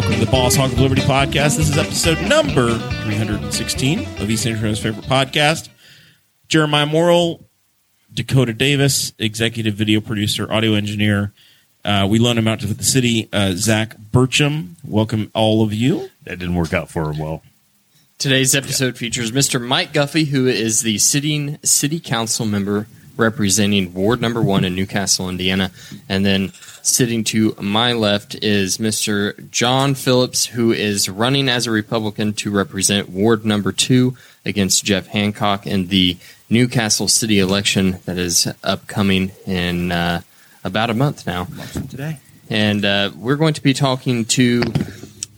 Welcome to the Boss Hog of Liberty podcast. This is episode number 316 of East Central's favorite podcast. Jeremiah Morrell, Dakota Davis, executive video producer, audio engineer. Uh, we loan him out to the city. Uh, Zach Burcham, welcome all of you. That didn't work out for him well. Today's episode features Mr. Mike Guffey, who is the sitting city council member representing Ward Number One in Newcastle, Indiana, and then sitting to my left is Mr. John Phillips, who is running as a Republican to represent Ward Number Two against Jeff Hancock in the Newcastle city election that is upcoming in uh, about a month now. Today. and uh, we're going to be talking to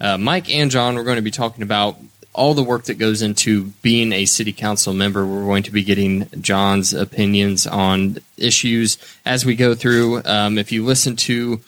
uh, Mike and John. We're going to be talking about all the work that goes into being a city council member. We're going to be getting John's opinions on issues as we go through. Um, if you listen to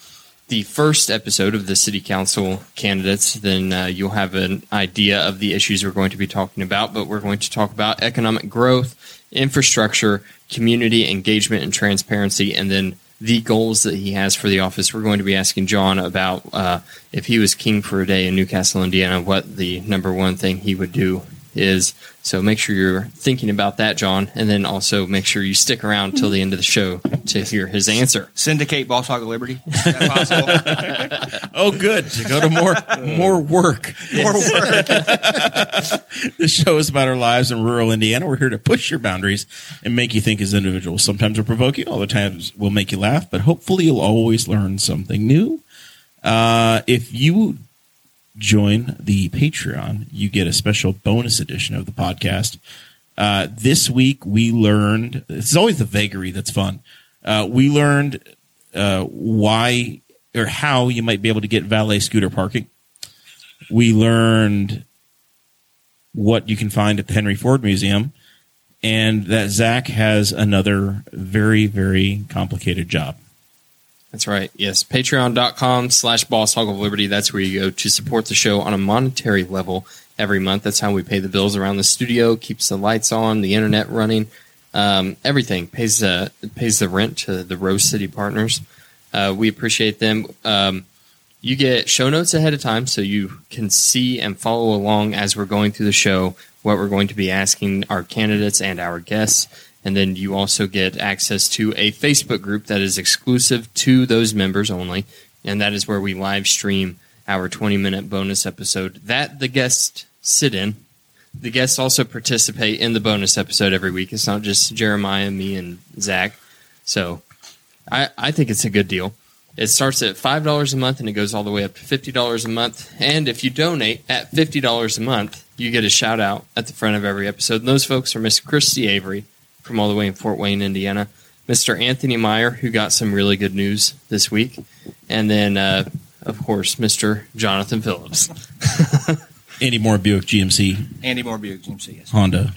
the first episode of the city council candidates, then uh, you'll have an idea of the issues we're going to be talking about. But we're going to talk about economic growth, infrastructure, community engagement, and transparency, and then the goals that he has for the office. We're going to be asking John about uh, if he was king for a day in Newcastle, Indiana, what the number one thing he would do is. So make sure you're thinking about that, John, and then also make sure you stick around till the end of the show to hear his answer. syndicate Boss Hog of Liberty. Is that possible? Oh, good. To go to more more work. More work. this show is about our lives in rural Indiana. We're here to push your boundaries and make you think as individuals. Sometimes we'll provoke you, other times we'll make you laugh, but hopefully you'll always learn something new. Uh, if you join the Patreon, you get a special bonus edition of the podcast. Uh, this week we learned, it's always the vagary that's fun. Uh, we learned uh, why or how you might be able to get valet scooter parking. We learned what you can find at the Henry Ford Museum, and that Zach has another very, very complicated job. That's right. Yes. Patreon.com slash boss hog of liberty. That's where you go to support the show on a monetary level every month. That's how we pay the bills around the studio, keeps the lights on, the internet running, um, everything pays the pays the rent to the Rose City partners. Uh, we appreciate them. Um, you get show notes ahead of time so you can see and follow along as we're going through the show what we're going to be asking our candidates and our guests. And then you also get access to a Facebook group that is exclusive to those members only. And that is where we live stream our 20 minute bonus episode that the guests sit in. The guests also participate in the bonus episode every week. It's not just Jeremiah, me, and Zach. So I, I think it's a good deal. It starts at five dollars a month and it goes all the way up to fifty dollars a month. And if you donate at fifty dollars a month, you get a shout out at the front of every episode. And those folks are Miss Christy Avery from all the way in Fort Wayne, Indiana, Mr. Anthony Meyer, who got some really good news this week, and then uh, of course Mr. Jonathan Phillips. Andy Moore, Buick, GMC, Andy Moore Buick GMC. Yes. Honda.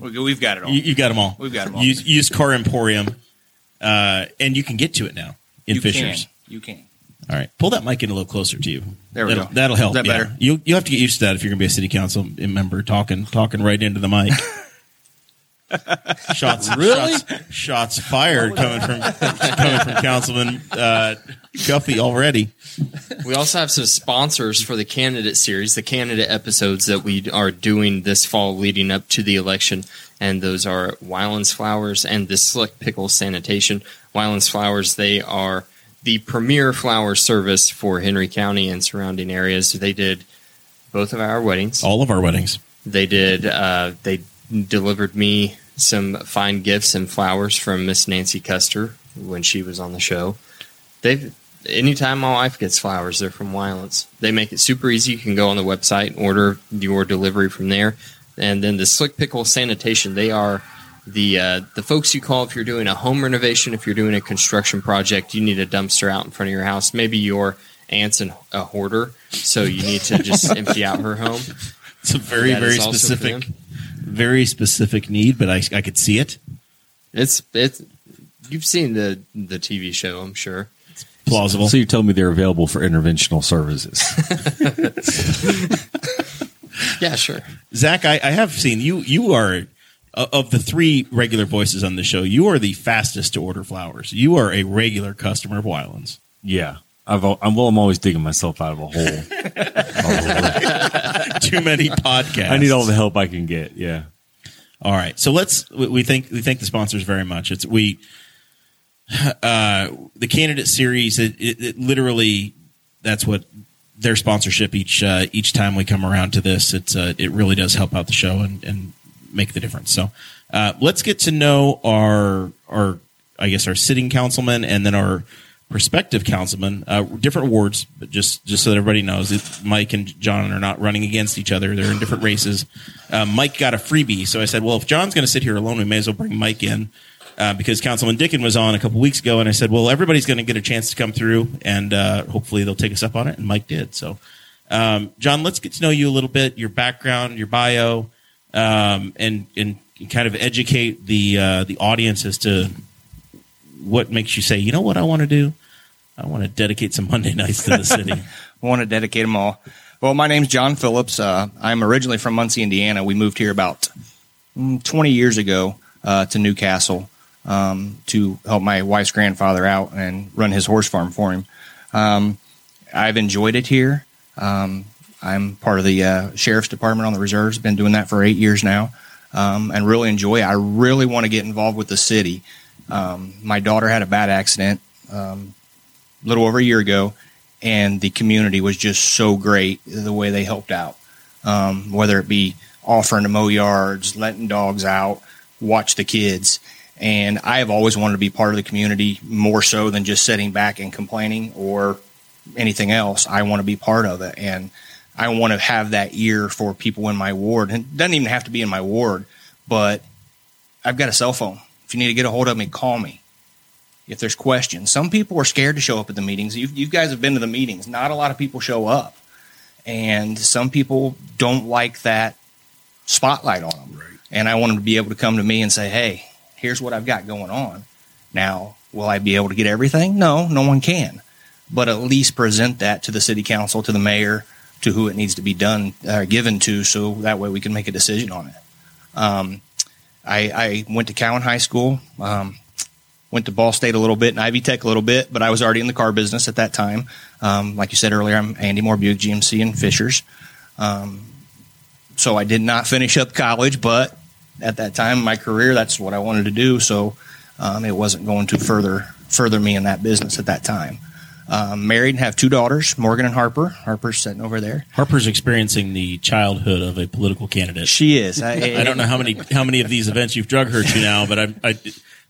We- We've got it all. You, you've got them all. We've got them all. Used, used Car Emporium, uh, and you can get to it now in you Fishers. Can. You can. All right, pull that mic in a little closer to you. There we that'll, go. That'll help. Is that yeah. better? You you have to get used to that if you're going to be a city council member talking talking right into the mic. shots really shots, shots fired coming from coming from Councilman uh, Guffey already. We also have some sponsors for the candidate series, the candidate episodes that we are doing this fall leading up to the election. And those are Weiland's Flowers and the Slick Pickle Sanitation. Weiland's Flowers, they are the premier flower service for Henry County and surrounding areas. They did both of our weddings. All of our weddings. They did. Uh, they delivered me some fine gifts and flowers from Miss Nancy Custer when she was on the show. They've anytime my wife gets flowers, they're from Weiland's. They make it super easy. You can go on the website and order your delivery from there. And then the Slick Pickle Sanitation, they are the uh, the folks you call if you're doing a home renovation, if you're doing a construction project, you need a dumpster out in front of your house. Maybe your aunt's an, a hoarder, so you need to just empty out her home. It's a very, That very is also for specific. Very specific need, but I, I could see it. It's it's you've seen the the TV show, I'm sure. Plausible. So you told me they're available for interventional services. Yeah, sure. Zach, I, I have seen you. You are uh, of the three regular voices on the show. You are the fastest to order flowers. You are a regular customer of Weilands. yeah. I've, I'm, well, I'm always digging myself out of a hole. Too many podcasts. I need all the help I can get. Yeah. All right, so let's. We think we thank the sponsors very much. It's we. Uh, the candidate series. It, it, it literally. That's what their sponsorship each uh, each time we come around to this. It's uh, it really does help out the show and, and make the difference. So uh, let's get to know our our I guess our sitting councilman and then our prospective councilman, uh, different wards, but just just so that everybody knows, it, Mike and John are not running against each other. They're in different races. Uh, Mike got a freebie, so I said, well, if John's going to sit here alone, we may as well bring Mike in. Uh, because Councilman Dickin was on a couple weeks ago, and I said, "Well, everybody's going to get a chance to come through, and uh, hopefully they'll take us up on it." And Mike did. So, um, John, let's get to know you a little bit, your background, your bio, um, and and kind of educate the uh, the audience as to what makes you say, you know what I want to do? I want to dedicate some Monday nights to the city. I want to dedicate them all. Well, my name's John Phillips. Uh, I'm originally from Muncie, Indiana. We moved here about mm, 20 years ago uh, to Newcastle um, to help my wife's grandfather out and run his horse farm for him. Um, I've enjoyed it here. Um, I'm part of the uh, sheriff's department on the reserves. Been doing that for eight years now, um, and really enjoy. it. I really want to get involved with the city. Um, my daughter had a bad accident um, a little over a year ago, and the community was just so great the way they helped out. Um, whether it be offering to mow yards, letting dogs out, watch the kids. And I have always wanted to be part of the community more so than just sitting back and complaining or anything else. I want to be part of it. And I want to have that ear for people in my ward. And it doesn't even have to be in my ward, but I've got a cell phone. If you need to get a hold of me, call me. If there's questions, some people are scared to show up at the meetings. You, you guys have been to the meetings. Not a lot of people show up. And some people don't like that spotlight on them. And I want them to be able to come to me and say, hey, here's what I've got going on. Now, will I be able to get everything? No, no one can. But at least present that to the city council, to the mayor, to who it needs to be done, uh, given to, so that way we can make a decision on it. Um, I, I went to Cowan High School, um, went to Ball State a little bit and Ivy Tech a little bit, but I was already in the car business at that time. Um, like you said earlier, I'm Andy Moore GMC and Fishers. Um, so I did not finish up college, but at that time my career, that's what I wanted to do. So um, it wasn't going to further further me in that business at that time. Um, married and have two daughters, Morgan and Harper. Harper's sitting over there. Harper's experiencing the childhood of a political candidate. She is. I, I don't know how many how many of these events you've drug her to now, but I, I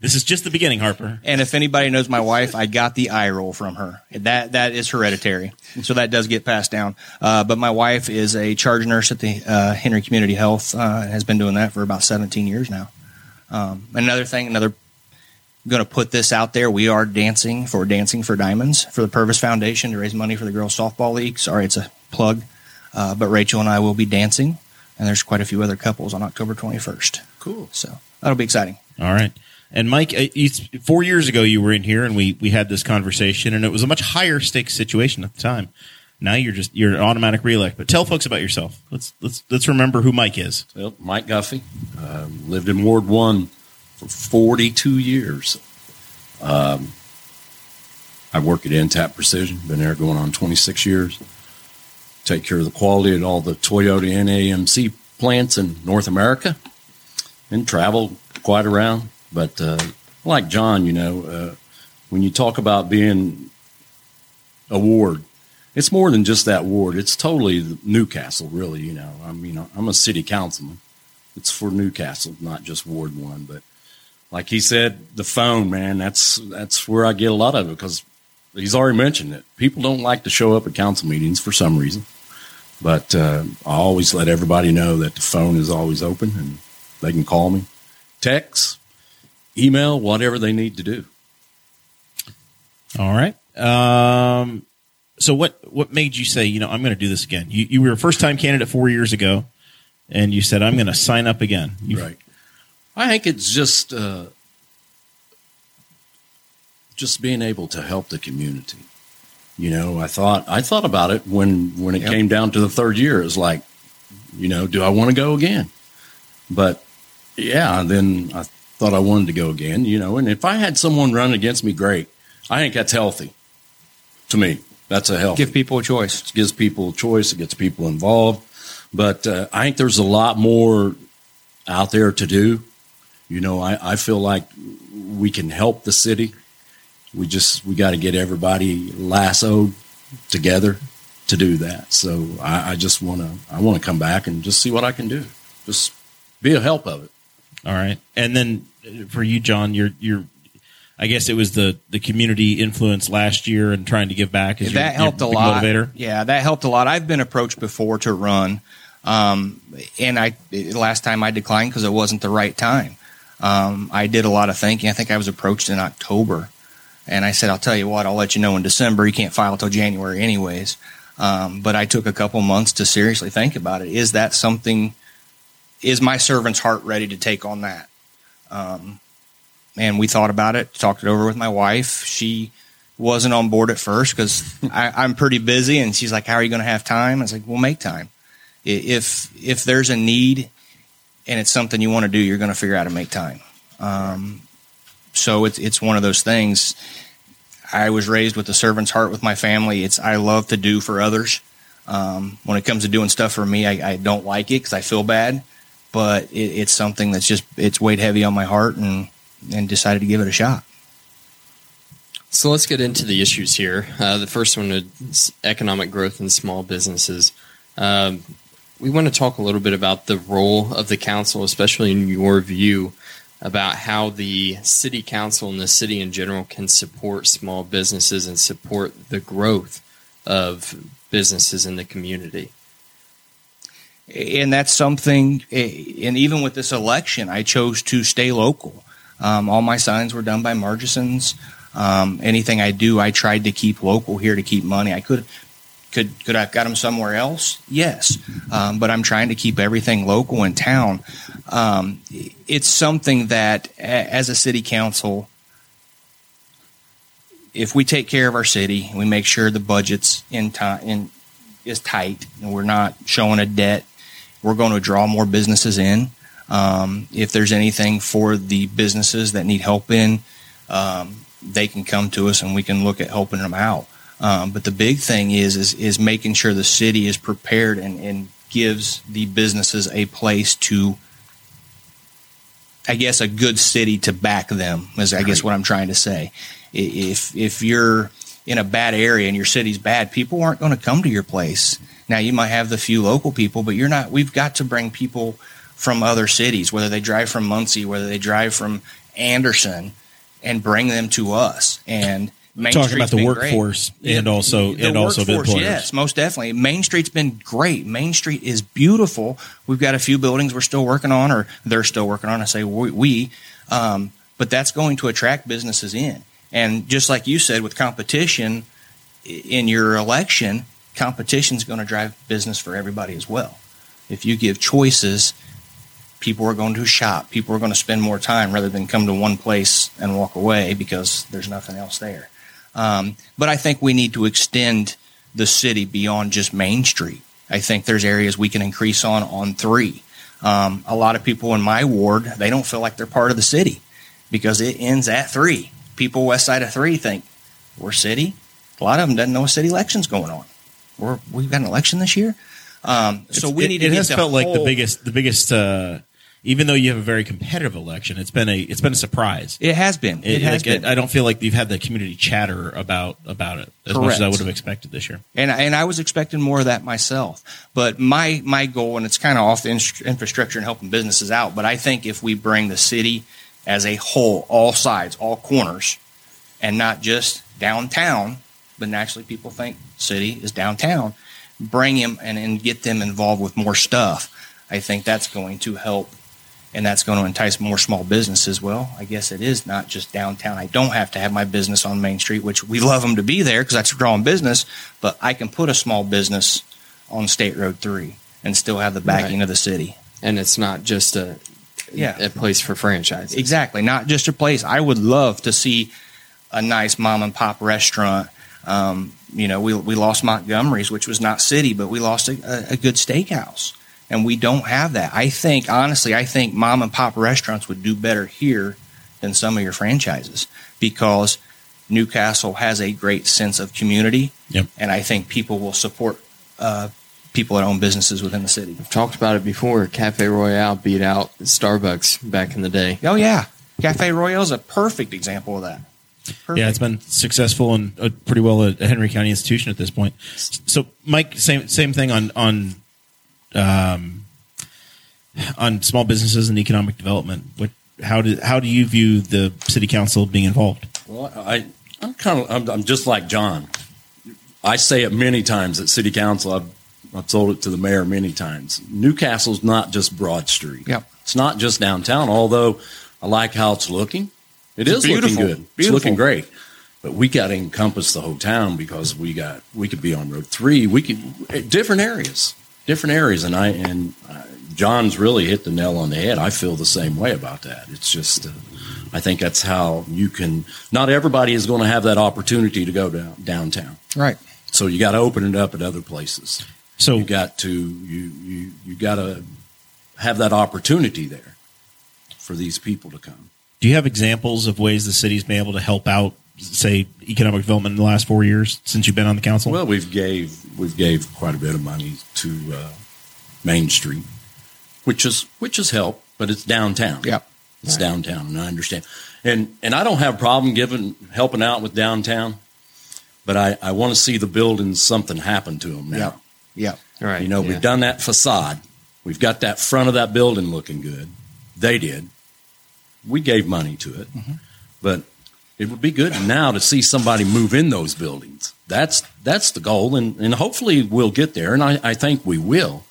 this is just the beginning, Harper. And if anybody knows my wife, I got the eye roll from her. That that is hereditary, so that does get passed down. Uh, but my wife is a charge nurse at the uh, Henry Community Health uh, and has been doing that for about 17 years now. Um, another thing, another going to put this out there. We are dancing for Dancing for Diamonds for the Purvis Foundation to raise money for the girls softball league. Sorry, it's a plug, uh, but Rachel and I will be dancing, and there's quite a few other couples on October 21st. Cool. So that'll be exciting. All right. And Mike, uh, four years ago you were in here and we we had this conversation, and it was a much higher stakes situation at the time. Now you're just you're an automatic reelect. But tell folks about yourself. Let's let's let's remember who Mike is. Well, Mike Guffey um, lived in Ward One for 42 years. Um, I work at Intat Precision. Been there going on 26 years. Take care of the quality at all the Toyota NAMC plants in North America, and travel quite around. But uh, like John, you know, uh, when you talk about being a ward, it's more than just that ward. It's totally Newcastle, really. You know, I mean, I'm a city councilman. It's for Newcastle, not just Ward One. But like he said, the phone, man, that's that's where I get a lot of it because he's already mentioned it. People don't like to show up at council meetings for some reason. But uh, I always let everybody know that the phone is always open and they can call me, text, email, whatever they need to do. All right. Um, so what what made you say, you know, I'm going to do this again? You you were a first time candidate four years ago, and you said I'm going to sign up again. You, Right. I think it's just uh, just being able to help the community. You know, I thought I thought about it when when it Yep. came down to the third year. It's like, you know, do I want to go again? But yeah, then I thought I wanted to go again. You know, and if I had someone run against me, great. I think that's healthy. To me, that's a healthy Give people a choice. it gives people a choice. It gets people involved. But uh, I think there's a lot more out there to do. You know, I, I feel like we can help the city. We just we got to get everybody lassoed together to do that. So I, I just want to I want to come back and just see what I can do. Just be a help of it. All right. And then uh, for you, John, you're you're. I guess it was the the community influence last year and trying to give back. Is that your helped a lot. Motivator. Yeah, that helped a lot. I've been approached before to run, um, and I last time I declined because it wasn't the right time. Um, I did a lot of thinking. I think I was approached in October, and I said, "I'll tell you what, I'll let you know in December. You can't file till January, anyways." Um, but I took a couple months to seriously think about it. Is that something? Is my servant's heart ready to take on that? Um, and we thought about it, talked it over with my wife. She wasn't on board at first because I'm pretty busy, and she's like, "How are you going to have time?" I was like, "We'll make time. If if there's a need and it's something you want to do, you're going to figure out how to make time." Um, so it's it's one of those things. I was raised with a servant's heart with my family. It's I love to do for others. Um, when it comes to doing stuff for me, I, I don't like it because I feel bad, but it, it's something that's just it's weighed heavy on my heart, and and decided to give it a shot. So let's get into the issues here. Uh, the first one is economic growth in small businesses. Um, we want to talk a little bit about the role of the council, especially in your view, about how the city council and the city in general can support small businesses and support the growth of businesses in the community. and that's something eh, and even with this election i chose to stay local. Um, all my signs were done by murchisons um, anything i do i tried to keep local here to keep money. I could could could i've got them somewhere else yes um, but i'm trying to keep everything local in town um, it's something that as a city council if we take care of our city we make sure the budget's in time in is tight and we're not showing a debt we're going to draw more businesses in. Um, if there's anything for the businesses that need help in, um, they can come to us and we can look at helping them out. Um, but the big thing is, is is making sure the city is prepared and, and gives the businesses a place to, I guess, a good city to back them. Is I guess what I'm trying to say. If if you're in a bad area and your city's bad, people aren't going to come to your place. Now you might have the few local people, but you're not. We've got to bring people from other cities, whether they drive from Muncie, whether they drive from Anderson, and bring them to us. And Main Talking Street's about the been great. workforce and also The and also the workforce, employers. Yes, most definitely. Main Street's been great. Main Street is beautiful. We've got a few buildings we're still working on, or they're still working on. I say we, we um, but that's going to attract businesses in. And just like you said, with competition in your election, competition is going to drive business for everybody as well. If you give choices, people are going to shop. People are going to spend more time rather than come to one place and walk away because there's nothing else there. Um, but I think we need to extend the city beyond just Main Street. I think there's areas we can increase on on three. Um, a lot of people in my ward they don't feel like they're part of the city because it ends at three. People west side of three think we're city. A lot of them doesn't know a city election's going on. We're we've got an election this year, um, so we it, need to it has felt like the biggest the biggest uh even though you have a very competitive election it's been a it's been a surprise It has been. It, has like, been. I don't feel like you've had the community chatter about about it as much as I would have expected this year. and and I was expecting more of that myself. But my my goal, and it's kind of off the infrastructure and helping businesses out. But I think if we bring the city as a whole, all sides, all corners, and not just downtown, but naturally people think city is downtown. bring them and, and get them involved with more stuff. I think that's going to help and that's going to entice more small businesses. Well, I guess it is not just downtown. I don't have to have my business on Main Street, which we love them to be there because that's drawing business, but I can put a small business on State Road 3 and still have the backing Right. of the city. and it's not just a Yeah. a place for franchises. Exactly. Not just a place. I would love to see a nice mom and pop restaurant. Um, you know, we, we lost Montgomery's, which was not city, but we lost a, a, a good steakhouse. And we don't have that. I think, honestly, I think mom and pop restaurants would do better here than some of your franchises because Newcastle has a great sense of community. Yep. And I think people will support uh, people that own businesses within the city. We've talked about it before. Cafe Royale beat out Starbucks back in the day. Oh, yeah. Cafe Royale is a perfect example of that. Perfect. Yeah, it's been successful and uh, pretty well a, a Henry County institution at this point. So, Mike, same same thing on on um, on small businesses and economic development. What how do how do you view the city council being involved? Well, I, I'm kind of, I'm, I'm just like John. I say it many times at City Council. I've, I've told it to the mayor many times. Newcastle's not just Broad Street. Yep. It's not just downtown, although I like how it's looking. It It's is beautiful. looking good. It's looking great. But we got to encompass the whole town because we got we could be on Road Three. We could eh, different areas, different areas, and I and uh, John's really hit the nail on the head. I feel the same way about that. It's just, uh, I think that's how you can. Not everybody is going to have that opportunity to go down downtown, Right. so you got to open it up at other places. So You got to you you you got to have that opportunity there for these people to come. do you have examples of ways the city's been able to help out, say, economic development in the last four years since you've been on the council? Well, we've gave we've gave quite a bit of money to uh, Main Street, which is which has helped, but it's downtown. Yep. it's downtown, and I understand. And and I don't have a problem giving helping out with downtown, but I I want to see the buildings something happen to them now. Yeah, Yep. All right. You know, yeah. we've done that facade. We've got that front of that building looking good. They did. We gave money to it. But it would be good now to see somebody move in those buildings. That's that's the goal, and, and hopefully we'll get there, and I, I think we will.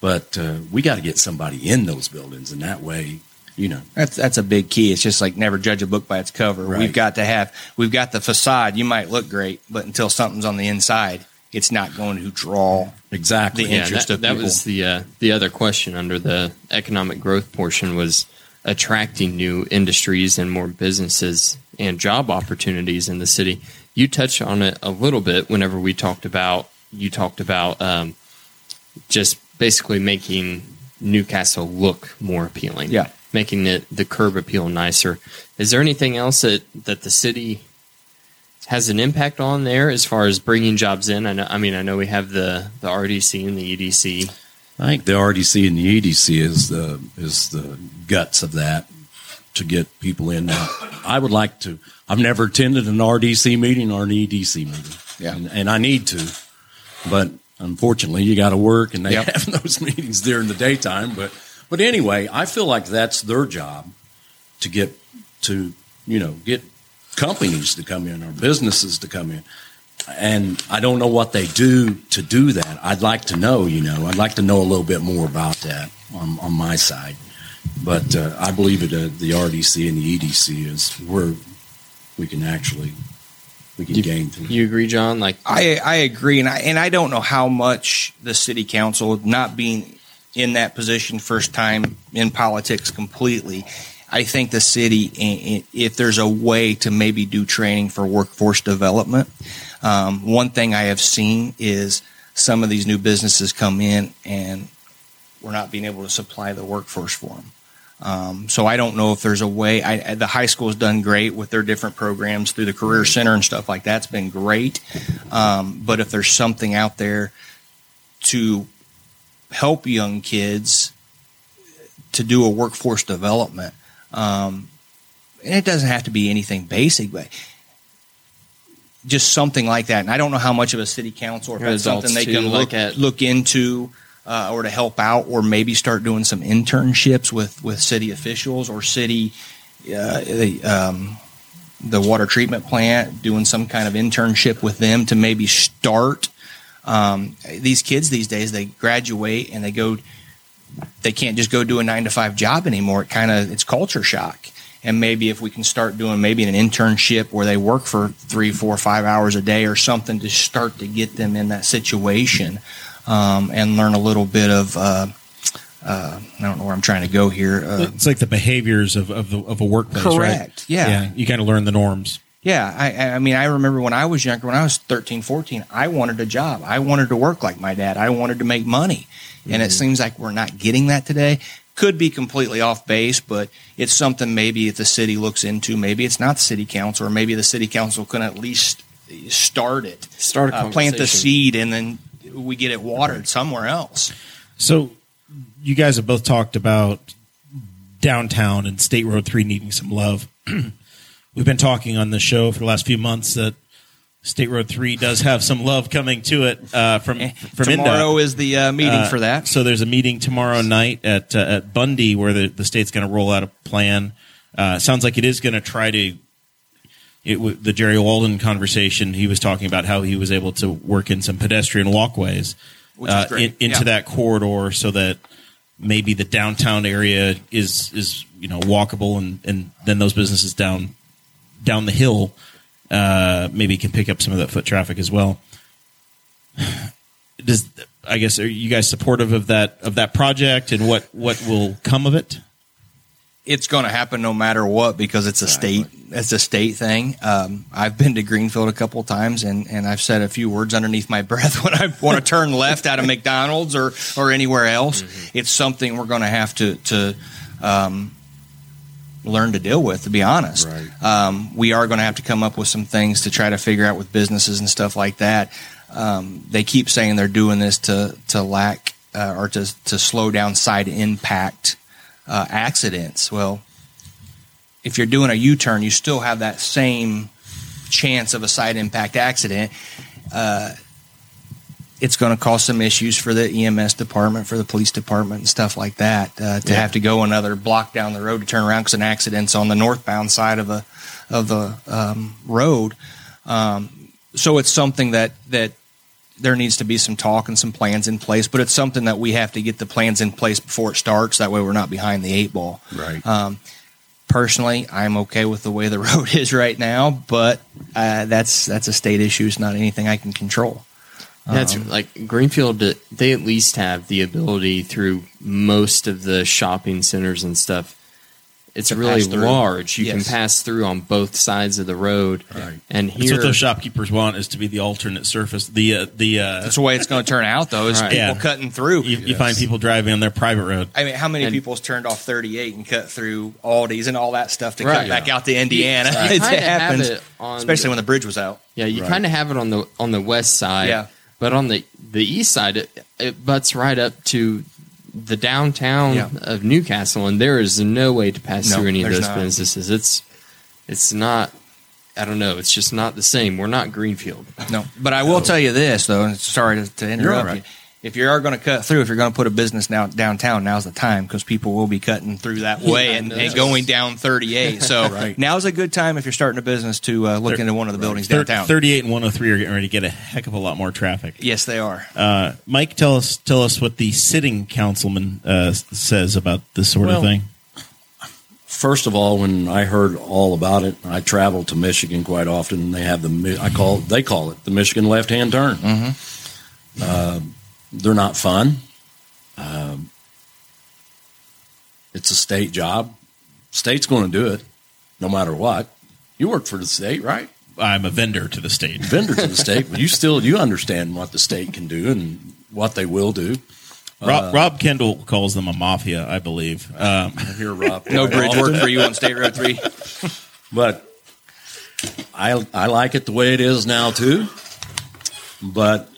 But uh, we got to get somebody in those buildings, and that way, you know, That's that's a big key. It's just like never judge a book by its cover. Right. We've got to have we've got the facade. You might look great, but until something's on the inside, it's not going to draw. exactly. The yeah, interest that, of that was the uh, the other question under the economic growth portion was attracting new industries and more businesses and job opportunities in the city. You touched on it a little bit whenever we talked about you talked about um, just basically making Newcastle look more appealing. Yeah. making it the curb appeal nicer. Is there anything else that that the city has an impact on there as far as bringing jobs in? I know. I mean, I know we have the the RDC and the EDC. I think the RDC and the EDC is the is the guts of that to get people in. Now, I would like to. I've never attended an RDC meeting or an EDC meeting, Yeah. and, and I need to, but unfortunately, you got to work, and they Yep. have those meetings during the daytime. But but anyway, I feel like that's their job to get to you know get companies to come in or businesses to come in and I don't know what they do to do that. I'd like to know, you know, I'd like to know a little bit more about that on, on my side. But uh, I believe it, uh, the RDC and the EDC is where we can actually we can gain things. You agree, John? Like, I I agree, and I and I don't know how much the city council not being in that position first time in politics completely. I think the city, if there's a way to maybe do training for workforce development, um, one thing I have seen is some of these new businesses come in and we're not being able to supply the workforce for them. Um, so I don't know if there's a way. I, the high school has done great with their different programs through the career center and stuff like that's been great. Um, but if there's something out there to help young kids to do a workforce development, um, and it doesn't have to be anything basic, but just something like that. And I don't know how much of a city council or if adults something they can look at- look into uh, or to help out, or maybe start doing some internships with with city officials or city uh, the um, the water treatment plant, doing some kind of internship with them to maybe start Um, these kids these days, they graduate and they go, they can't just go do a nine to five job anymore. It kind of it's culture shock. And maybe if we can start doing maybe an internship where they work for three, four, five hours a day or something to start to get them in that situation um, and learn a little bit of. Uh, uh, I don't know where I'm trying to go here. Uh, It's like the behaviors of, of, the, of a workplace, right? Correct. Yeah. You kind of learn the norms. Yeah, I- I, mean, I remember when I was younger, when I was 13, 14, I wanted a job. I wanted to work like my dad. I wanted to make money. And it seems like we're not getting that today. Could be completely off base, but it's something maybe if the city looks into. Maybe it's not the city council, or maybe the city council can at least start it, Start a uh, plant the seed, and then we get it watered somewhere else. So you guys have both talked about downtown and State Road 3 needing some love. We've been talking on the show for the last few months that State Road 3 does have some love coming to it uh, from from Tomorrow INDOT. is the uh, meeting Uh, for that. So there's a meeting tomorrow night at uh, at Bundy where the, the state's going to roll out a plan. Uh, sounds like it is going to try to. It, the Jerry Walden conversation, he was talking about how he was able to work in some pedestrian walkways uh, in- into Yeah. that corridor, so that maybe the downtown area is is you know walkable, and and then those businesses down down the hill uh, maybe can pick up some of that foot traffic as well does I guess are you guys supportive of that of that project and what what will come of it? it's going to happen no matter what because it's a state it's a state thing. Um, I've been to Greenfield a couple of times and, and I've said a few words underneath my breath when I want to turn left out of McDonald's or or anywhere else. It's something we're going to have to to um, learn to deal with. To be honest, Right. um, we are going to have to come up with some things to try to figure out with businesses and stuff like that. Um, they keep saying they're doing this to to lack uh, or to to slow down side impact uh, accidents. Well, if you're doing a U-turn, you still have that same chance of a side impact accident. Uh, it's going to cause some issues for the EMS department, for the police department, and stuff like that. Uh, to Yeah. have to go another block down the road to turn around because an accident's on the northbound side of a of the um, road. Um, so it's something that that there needs to be some talk and some plans in place, but it's something that we have to get the plans in place before it starts. That way, we're not behind the eight ball. Right. Um, personally, I'm okay with the way the road is right now, but uh, that's that's a state issue. It's not anything I can control. That's Um, like Greenfield. They at least have the ability through most of the shopping centers and stuff. It's really large. You can pass through on both sides of the road. Right. And That's here, what those shopkeepers want is to be the alternate surface. The uh, the uh, That's the way it's going to turn out, though. Is Right. people Yeah. cutting through. you, you find people driving on their private road. I mean, how many And- people's turned off 38 and cut through Aldi's and all that stuff to Right. cut back out to Indiana? You it kinda happens, it on especially the- when the bridge was out. yeah, you Right. kind of have it on the on the west side. Yeah. But on the the east side, it, it butts right up to the downtown Yeah. of Newcastle, and there is no way to pass No, through any of there's those not. businesses. It's it's not. I don't know. It's just not the same. We're not Greenfield. No, but I will tell you this though. And sorry to, to interrupt right. you. If you are going to cut through, if you're going to put a business now downtown, now's the time because people will be cutting through that way and, and going down 38. So Right. now's a good time if you're starting a business to uh, look Thir- into one of the buildings Thir- downtown. 38 and 103 are getting ready to get a heck of a lot more traffic. Yes, they are. Uh, Mike, tell us tell us what the sitting councilman uh, says about this sort Well, of thing. First of all, when I heard all about it, I travel to Michigan quite often. And they have the I call they call it the Michigan left hand turn. Uh, they're not fun. Um, it's a state job. State's going to do it, no matter what. You work for the state, right? I'm a vendor to the state. Vendor to the state, but you still you understand what the state can do and what they will do. Rob, Rob Kendall calls them a mafia, I believe. Um, I hear Rob. No bridge work for you on State Road 3. But I I like it the way it is now too. But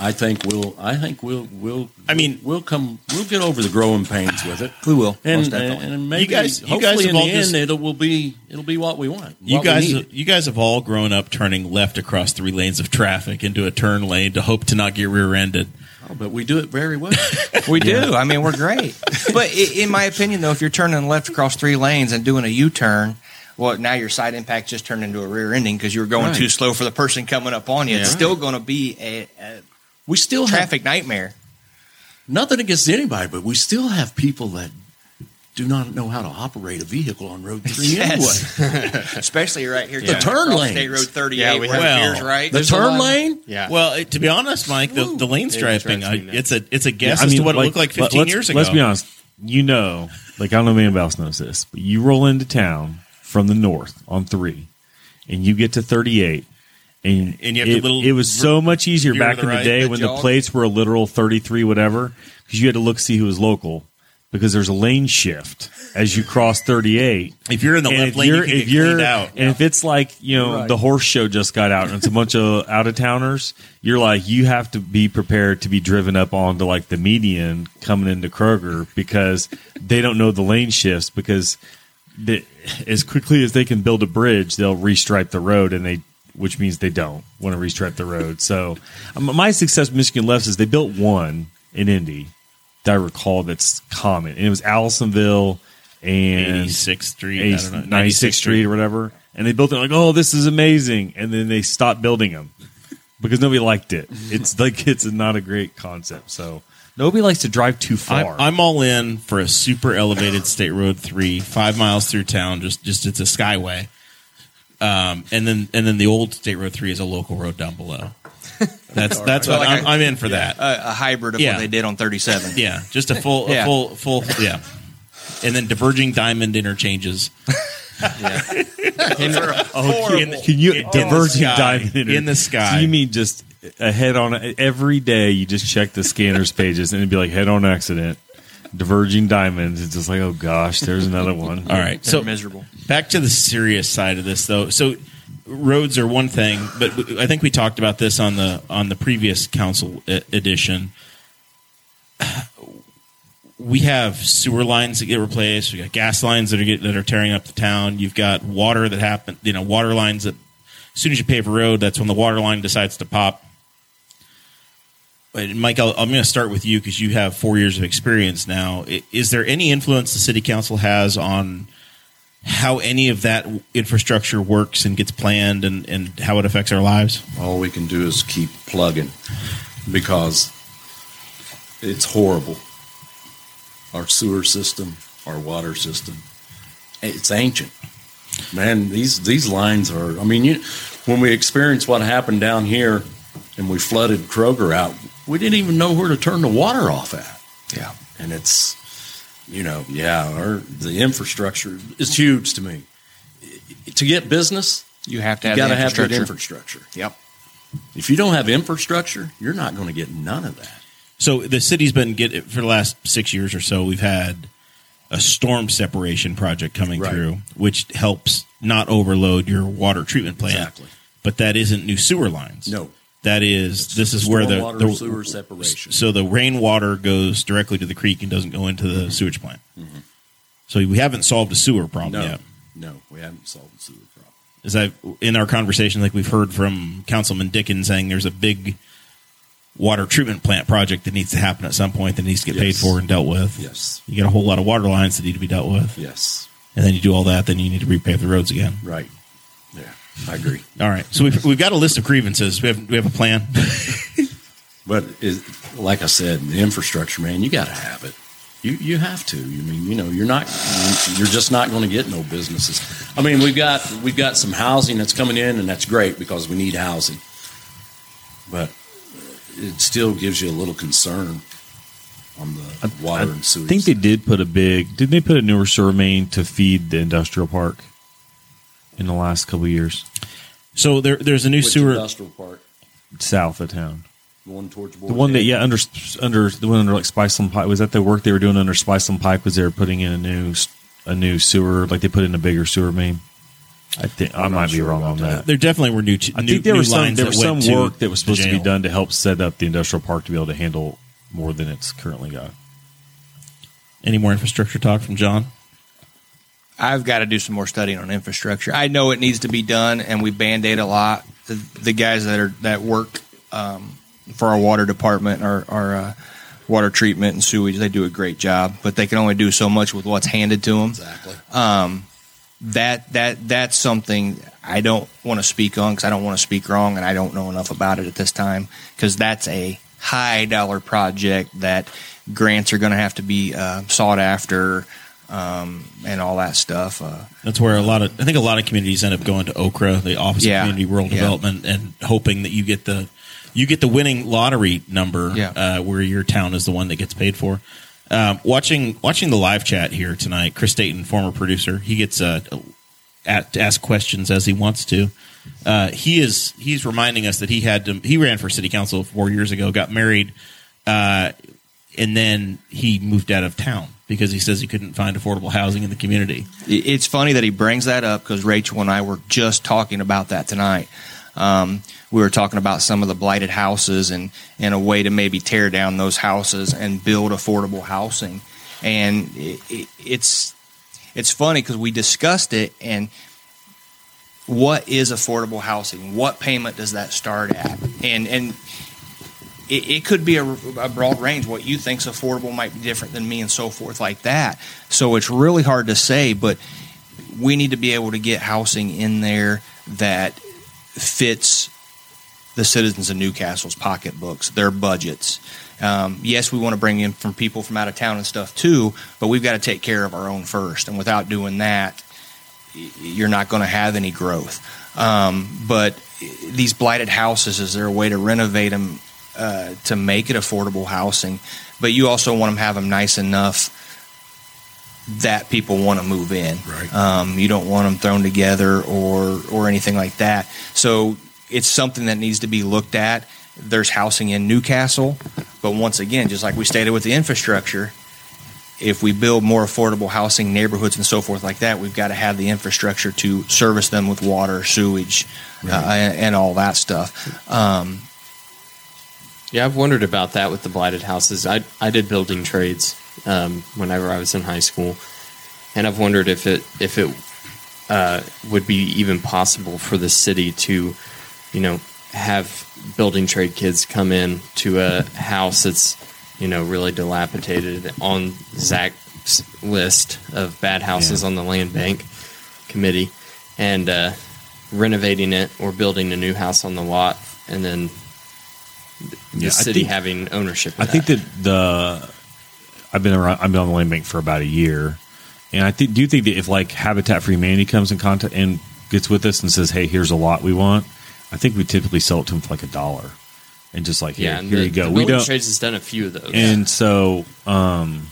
I think we'll I think we'll we'll I mean- we'll come we'll get over the growing pains with it. We will. And, most definitely. and maybe You guys- you hopefully guys have in the all end just- it will be it'll be what we want. you what we guys, you guys have all grown up turning left across three lanes of traffic into a turn lane to hope to not get rear-ended. Oh, but we do it very well. We do. I mean, we're great. But in my opinion, though, if you're turning left across three lanes and doing a U-turn, well, now your side impact just turned into a rear ending because you were going Right. too slow for the person coming up on you. It's Yeah. still going to be a, a we still have traffic nightmare. nothing against anybody, but we still have people that do not know how to operate a vehicle on Road 3 Yes. anyway. Especially right here. The turn lane. State Road 38. Yeah, we have- Well, veers right. The There's turn lot- lane? Yeah. Well, it, to be honest, Mike, the, the lane striping, drives I, it's a it's a guess Yeah, as to what it looked like 15 let's, years ago. Let's be honest. You know, like I don't know if anybody else knows this, but you roll into town from the north on three, and you get to 38, and, And you have it, to little it was so much easier veer to back the in right, the day the when jog. the plates were a literal 33 whatever, because you had to look see who was local. Because there's a lane shift as you cross 38. If you're in the And left lane, you you're- can if get you're- out. And if it's like, you know, Right. the horse show just got out and it's a bunch of out of towners, you're like, you have to be prepared to be driven up onto like the median coming into Kroger because they don't know the lane shifts because the, as quickly as they can build a bridge, they'll restripe the road and they, which means they don't want to restripe the road. So um, my success with Michigan Lefts is they built one in Indy that I recall that's common. And it was Allisonville and 86th Street, I don't know, 96th Street or whatever. And they built it like, oh, this is amazing. And then they stopped building them because nobody liked it. It's like, it's not a great concept. So nobody likes to drive too far. I'm, I'm all in for a super elevated State Road Three, five miles through town. Just, just it's a skyway. Um, and then, and then the old State Road Three is a local road down below. That's that's So what like I'm, a- I'm in for that. a, a hybrid of Yeah. what they did on 37. Yeah, just a full, Yeah. a full, full, yeah. And then diverging diamond interchanges. oh, can, in- can you in the diverging sky. diamond In the sky. So you mean just a head on every day? You just check the scanners pages and it'd be like head on accident, diverging diamonds. It's just like oh gosh, there's another one. All right, They're so miserable. back to the serious side of this though so roads are one thing but I think we talked about this on the on the previous council edition we have sewer lines that get replaced we got gas lines that are get, that are tearing up the town you've got water that happen you know water lines that as soon as you pave a road that's when the water line decides to pop Mike, I'll, I'm going to start with you because you have four years of experience now. Is there any influence the city council has on how any of that infrastructure works and gets planned and, and how it affects our lives? All we can do is keep plugging because it's horrible. Our sewer system, our water system, it's ancient. Man, these these lines are. I mean, you, when we experienced what happened down here and we flooded Kroger out, we didn't even know where to turn the water off at. Yeah. and it's you know yeah our the infrastructure is huge to me to get business You have to you have got to the have good infrastructure. infrastructure Yep. if you don't have infrastructure you're not going to get none of that So the city's been get for the last six years or so. We've had a storm separation project coming Right. through, which helps not overload your water treatment plant. Exactly. But that isn't new sewer lines. No. That is this is where the, the sewer separation. So the rainwater goes directly to the creek and doesn't go into the mm-hmm. sewage plant. Mm-hmm. So we haven't solved a sewer problem no yet. no we haven't solved the sewer problem Is that in our conversation, like we've heard from Councilman Dickens saying there's a big water treatment plant project that needs to happen at some point that needs to get paid for and dealt with. yes You get a whole lot of water lines that need to be dealt with, yes and then you do all that, then you need to repave the roads again. right yeah i agree All right, so we've, we've got a list of grievances. We have we have a plan. but it, like i said the infrastructure man you got to have it you you have to. You mean you know you're not you're just not going to get no businesses. I mean we've got we've got some housing that's coming in and that's great because we need housing, but it still gives you a little concern on the water and I sewage. I think they did put a big. didn't they put a newer sewer main to feed the industrial park in the last couple of years So there there's a new Which sewer. industrial park south of town? going towards The one that yeah under under the one under like Spiceland Pike was that the work they were doing under Spiceland Pike was they were putting in a new a new sewer like they put in a bigger sewer main. I think I I'm might not be wrong on that. that. There definitely were new. T- I new, think there new was some there was some work that was supposed to be done to help set up the industrial park to be able to handle more than it's currently got. Any more infrastructure talk from John? I've got to do some more studying on infrastructure. I know it needs to be done, and we band aid a lot. The, the guys that are that work um, for our water department, our, our uh, water treatment and sewage, they do a great job, but they can only do so much with what's handed to them. exactly. Um, that that that's something I don't want to speak on because I don't want to speak wrong, and I don't know enough about it at this time because that's a high dollar project that grants are going to have to be uh, sought after um, and all that stuff. Uh, That's where a lot of I think a lot of communities end up going to OCRA, the Office Yeah. of Community Rural Yeah. Development, and hoping that you get the you get the winning lottery number Yeah. uh, where your town is the one that gets paid for. Um, watching watching the live chat here tonight, Chris Dayton, former producer, he gets uh, at, to ask questions as he wants to. Uh, he is he's reminding us that he had to he ran for city council four years ago, got married, uh, and then he moved out of town because he says he couldn't find affordable housing in the community. It's funny that he brings that up because Rachel and I were just talking about that tonight. Um, we were talking about some of the blighted houses and, and a way to maybe tear down those houses and build affordable housing. And it, it, it's it's funny because we discussed it and what is affordable housing? What payment does that start at? And and it, it could be a, a broad range. What you think's affordable might be different than me, and so forth, like that. So it's really hard to say, but we need to be able to get housing in there that fits the citizens of Newcastle's pocketbooks, their budgets. Um, yes, we want to bring in from people from out of town and stuff too, but we've got to take care of our own first. And without doing that, you're not going to have any growth. Um, but these blighted houses, is there a way to renovate them uh, to make it affordable housing? But you also want them to have them nice enough that people want to move in. Right. Um, you don't want them thrown together or or anything like that. So it's something that needs to be looked at. There's housing in Newcastle, but once again, just like we stated with the infrastructure, if we build more affordable housing neighborhoods and so forth like that, we've got to have the infrastructure to service them with water, sewage, uh, and, and all that stuff. Um, Yeah, I've wondered about that with the blighted houses. I I did building trades um, whenever I was in high school, and I've wondered if it if it uh, would be even possible for the city to, you know, have building trade kids come in to a house that's you know really dilapidated on Zach's list of bad houses on the land bank committee, and uh, renovating it or building a new house on the lot, and then the Yeah, city think- having ownership. Of I think that the I've been around. I've been on the land bank for about a year, and I think do you think that if like Habitat for Humanity comes in contact and gets with us and says, "Hey, here's a lot we want," I think we typically sell it to them for like a dollar, and just like here, yeah, here the, you go. We don't, trades has done a few of those. and so um,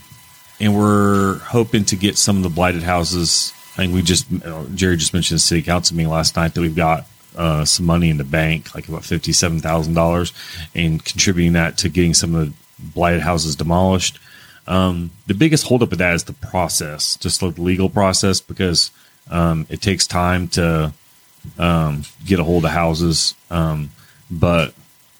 and we're hoping to get some of the blighted houses. I think we just Jerry just mentioned the city council meeting last night that we've got uh, some money in the bank, like about fifty seven thousand dollars, and contributing that to getting some of the blighted houses demolished. Um, the biggest holdup of that is the process, just the legal process, because um, it takes time to um, get a hold of houses. Um, but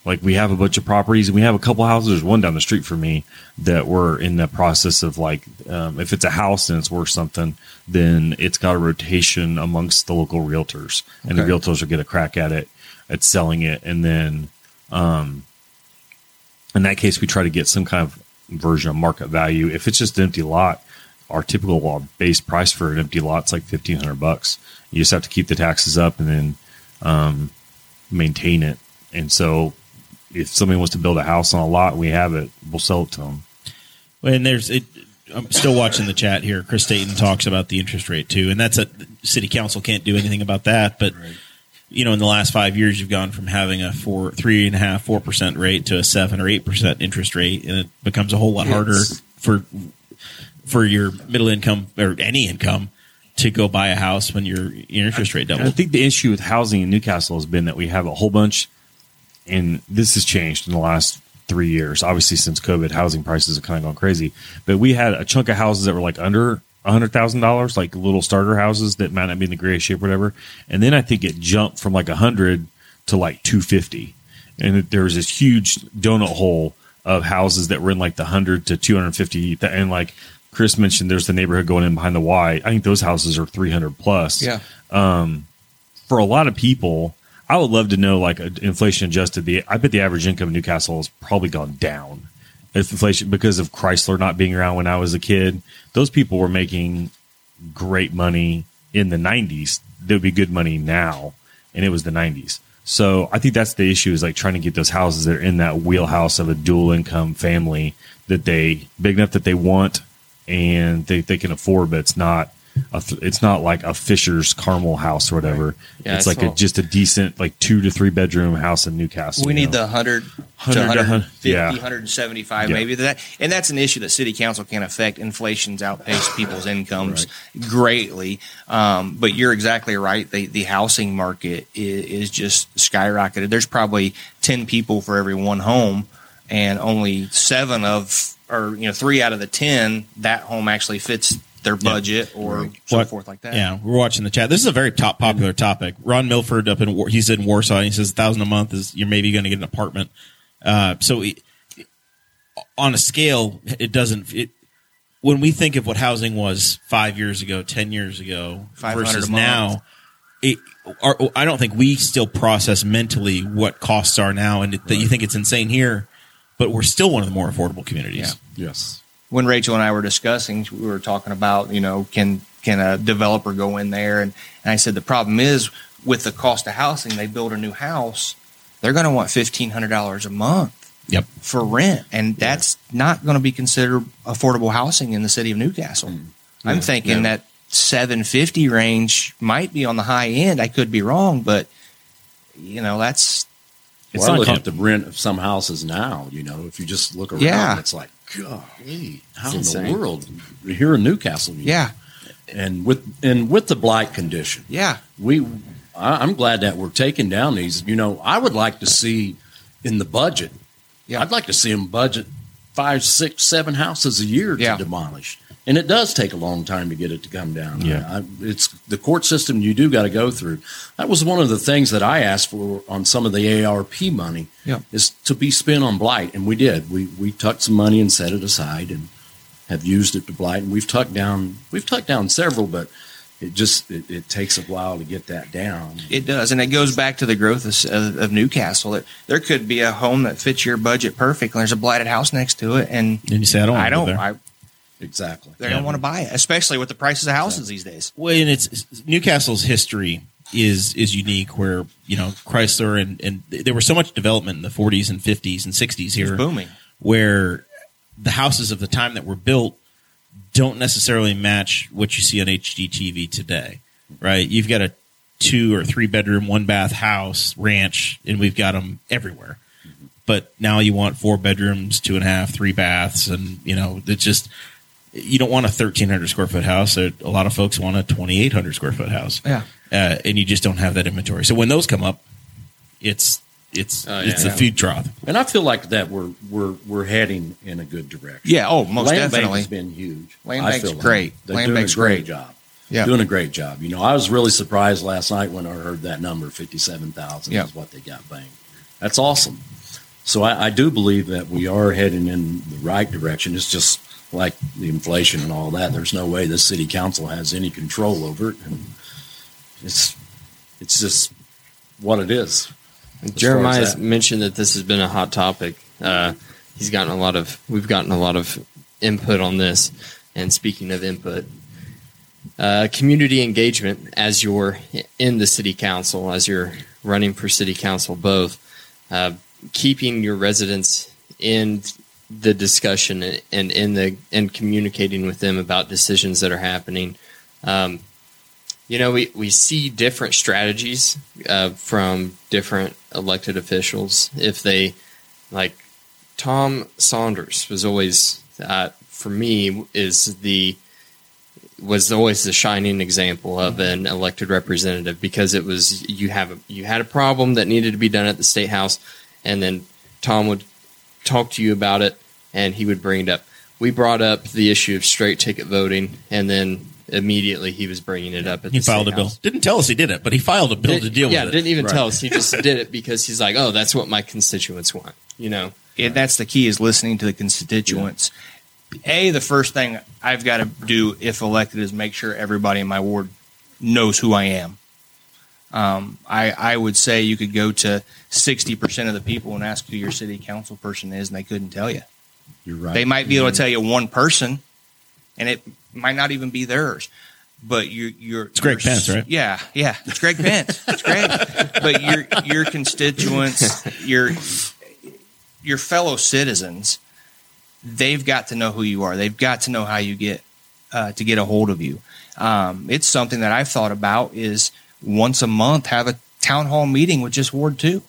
like we have a bunch of properties and we have a couple houses. There's one down the street from me that we're in the process of like, um, if it's a house and it's worth something, then it's got a rotation amongst the local realtors and the realtors will get a crack at it, at selling it. And then, um, in that case, we try to get some kind of version of market value. If it's just an empty lot, our typical base price for an empty lot is like fifteen hundred bucks. You just have to keep the taxes up and then um, maintain it. And so, if somebody wants to build a house on a lot, we have it. We'll sell it to them. And there's it. I'm still watching the chat here. Chris Dayton talks about the interest rate too, and that's a city council can't do anything about that. But you know, in the last five years, you've gone from having a four, three and a half, four percent rate to a seven or eight percent interest rate, and it becomes a whole lot harder for for your middle income or any income to go buy a house when your your interest rate doubles. I think the issue with housing in Newcastle has been that we have a whole bunch, and this has changed in the last three years. Obviously, since COVID, housing prices have kind of gone crazy. But we had a chunk of houses that were like under a hundred thousand dollars, like little starter houses that might not be in the greatest shape, or whatever. And then I think it jumped from like a hundred to like two fifty, and there was this huge donut hole of houses that were in like the hundred to two hundred fifty, and like. Chris mentioned there's the neighborhood going in behind the Y. I think those houses are 300 plus yeah. Um, for a lot of people, I would love to know like inflation adjusted. The I bet the average income in Newcastle has probably gone down. If inflation because of Chrysler not being around when I was a kid, those people were making great money in the '90s. There would be good money now, and it was the '90s. So I think that's the issue is like trying to get those houses that are in that wheelhouse of a dual income family that they big enough that they want and they, they can afford, but it's not th- it's not like a Fishers Carmel house or whatever. Yeah, it's I like a, just a decent like two to three bedroom house in Newcastle. We need know? the 100 100 to 150, yeah. 175 Yeah. maybe that and that's an issue that city council can't affect inflation's outpaced people's incomes greatly um, but you're exactly right the, the housing market is, is just skyrocketed there's probably 10 people for every one home and only seven of or you know three out of the 10 that home actually fits their budget or so What- forth like that Yeah, we're watching the chat. This is a very top popular topic. Ron Milford up in he's in Warsaw. And he says a thousand a month is you're maybe going to get an apartment. Uh, so it, on a scale, it doesn't. It when we think of what housing was five years ago, ten years ago versus now, it. Our, I don't think we still process mentally what costs are now, and that you think it's insane here, but we're still one of the more affordable communities. Yes. When Rachel and I were discussing, we were talking about, you know, can can a developer go in there? And, and I said the problem is with the cost of housing, they build a new house, they're going to want fifteen hundred dollars a month Yep. for rent, and that's not going to be considered affordable housing in the city of Newcastle. Mm. I'm thinking Yeah. that seven fifty range might be on the high end. I could be wrong, but you know, that's It's well, I not look at the rent of some houses now. You know, if you just look around, Yeah. it's like, golly, how in the world here in Newcastle? yeah, and with and with the blight condition, yeah, we I, I'm glad that we're taking down these. You know, I would like to see in the budget. Yeah. I'd like to see them budget five, six, seven houses a year to Yeah. demolish, and it does take a long time to get it to come down. Yeah. I, it's the court system you do got to go through. That was one of the things that I asked for on some of the ARP money. Yeah. is to be spent on blight, and we did. We we tucked some money and set it aside, and have used it to blight, and we've tucked down we've tucked down several, but it just it, it takes a while to get that down. It does, and it goes back to the growth of, of, of Newcastle. That there could be a home that fits your budget perfect, and there's a blighted house next to it, and And you say I don't. I don't. I, Exactly. they Yeah. don't want to buy it, especially with the prices of houses these days. Well, and it's Newcastle's history is is unique, where you know Chrysler and and there was so much development in the 40s and 50s and 60s It's here, booming. where the houses of the time that were built don't necessarily match what you see on HGTV today, right? You've got a two or three bedroom, one bath house ranch, and we've got them everywhere. Mm-hmm. But now you want four bedrooms, two and a half, three baths, and you know it's just you don't want a 1300 square foot house. A a lot of folks want a 2800 square foot house. Yeah. Uh, and you just don't have that inventory. So when those come up, it's it's Oh, yeah. it's the food trough. And I feel like that we're we're we're heading in a good direction. Yeah, oh, most Land Bank definitely. has been huge. Land I Bank's feel like great. They're Land doing Bank's a great great. job. Yeah. doing a great job. You know, I was really surprised last night when I heard that number, fifty-seven thousand Yeah. is what they got banked. That's awesome. So I, I do believe that we are heading in the right direction. It's just like the inflation and all that. There's no way the city council has any control over it, and it's it's just what it is. Jeremiah that. mentioned that this has been a hot topic. Uh, he's gotten a lot of, we've gotten a lot of input on this. And speaking of input, uh, community engagement as you're in the city council, as you're running for city council, both uh, keeping your residents in the discussion and in the and communicating with them about decisions that are happening. Um, you know, we, we see different strategies uh, from different elected officials. If they, like, Tom Saunders was always, uh, for me, is the was always the shining example of an elected representative because it was you have a, you had a problem that needed to be done at the state house, and then Tom would talk to you about it, and he would bring it up. We brought up the issue of straight ticket voting, and then immediately he was bringing it up at He the filed a state bill. house. Didn't tell us he did it, but he filed a bill to deal yeah, with it. Yeah, didn't even Right. tell us. He just did it because he's like, oh, that's what my constituents want. You know, And that's the key is listening to the constituents. A, the first thing I've got to do if elected is make sure everybody in my ward knows who I am. Um, I, I would say you could go to 60% of the people and ask who your city council person is, and they couldn't tell you. You're right. They might be able to tell you one person, and it might not even be theirs. but you're you're It's Greg you're- Pence, right? Yeah, yeah, it's Greg Pence. It's great, but your your constituents, your your fellow citizens, they've got to know who you are. They've got to know how you get uh, to get a hold of you. Um, it's something that I've thought about is once a month have a town hall meeting with just Ward Two.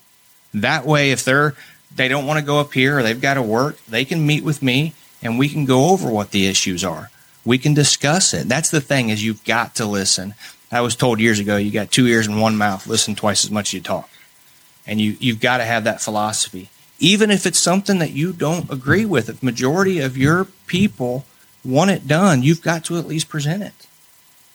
That way, if they're they don't want to go up here or they've got to work, they can meet with me and we can go over what the issues are. We can discuss it. That's the thing is you've got to listen. I was told years ago, you got two ears and one mouth. Listen twice as much as you talk, and you you've got to have that philosophy. Even if it's something that you don't agree with, if majority of your people want it done, you've got to at least present it.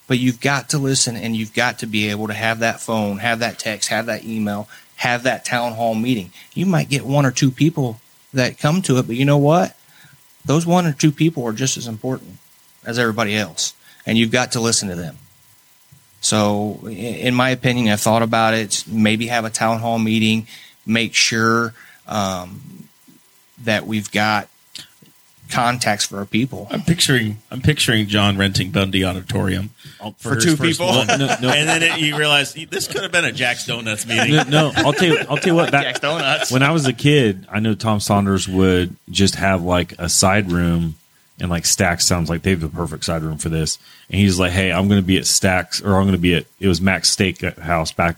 But you've got to listen, and you've got to be able to have that phone, have that text, have that email, have that town hall meeting. You might get one or two people that come to it, but you know what? Those one or two people are just as important as everybody else, and you've got to listen to them. So, in my opinion, I've thought about it. Maybe have a town hall meeting, make sure um, that we've got contacts for our people. I'm picturing I'm picturing John renting Bundy Auditorium For his two first people? No, no. and then it, you realize this could have been a Jack's Donuts meeting. no, no, I'll tell you. I'll tell you what. Jack's Donuts. when I was a kid, I know Tom Saunders would just have like a side room, and like Stacks sounds like they have the perfect side room for this. And he's like, "Hey, I'm going to be at Stacks, or I'm going to be at it was Max Steak House back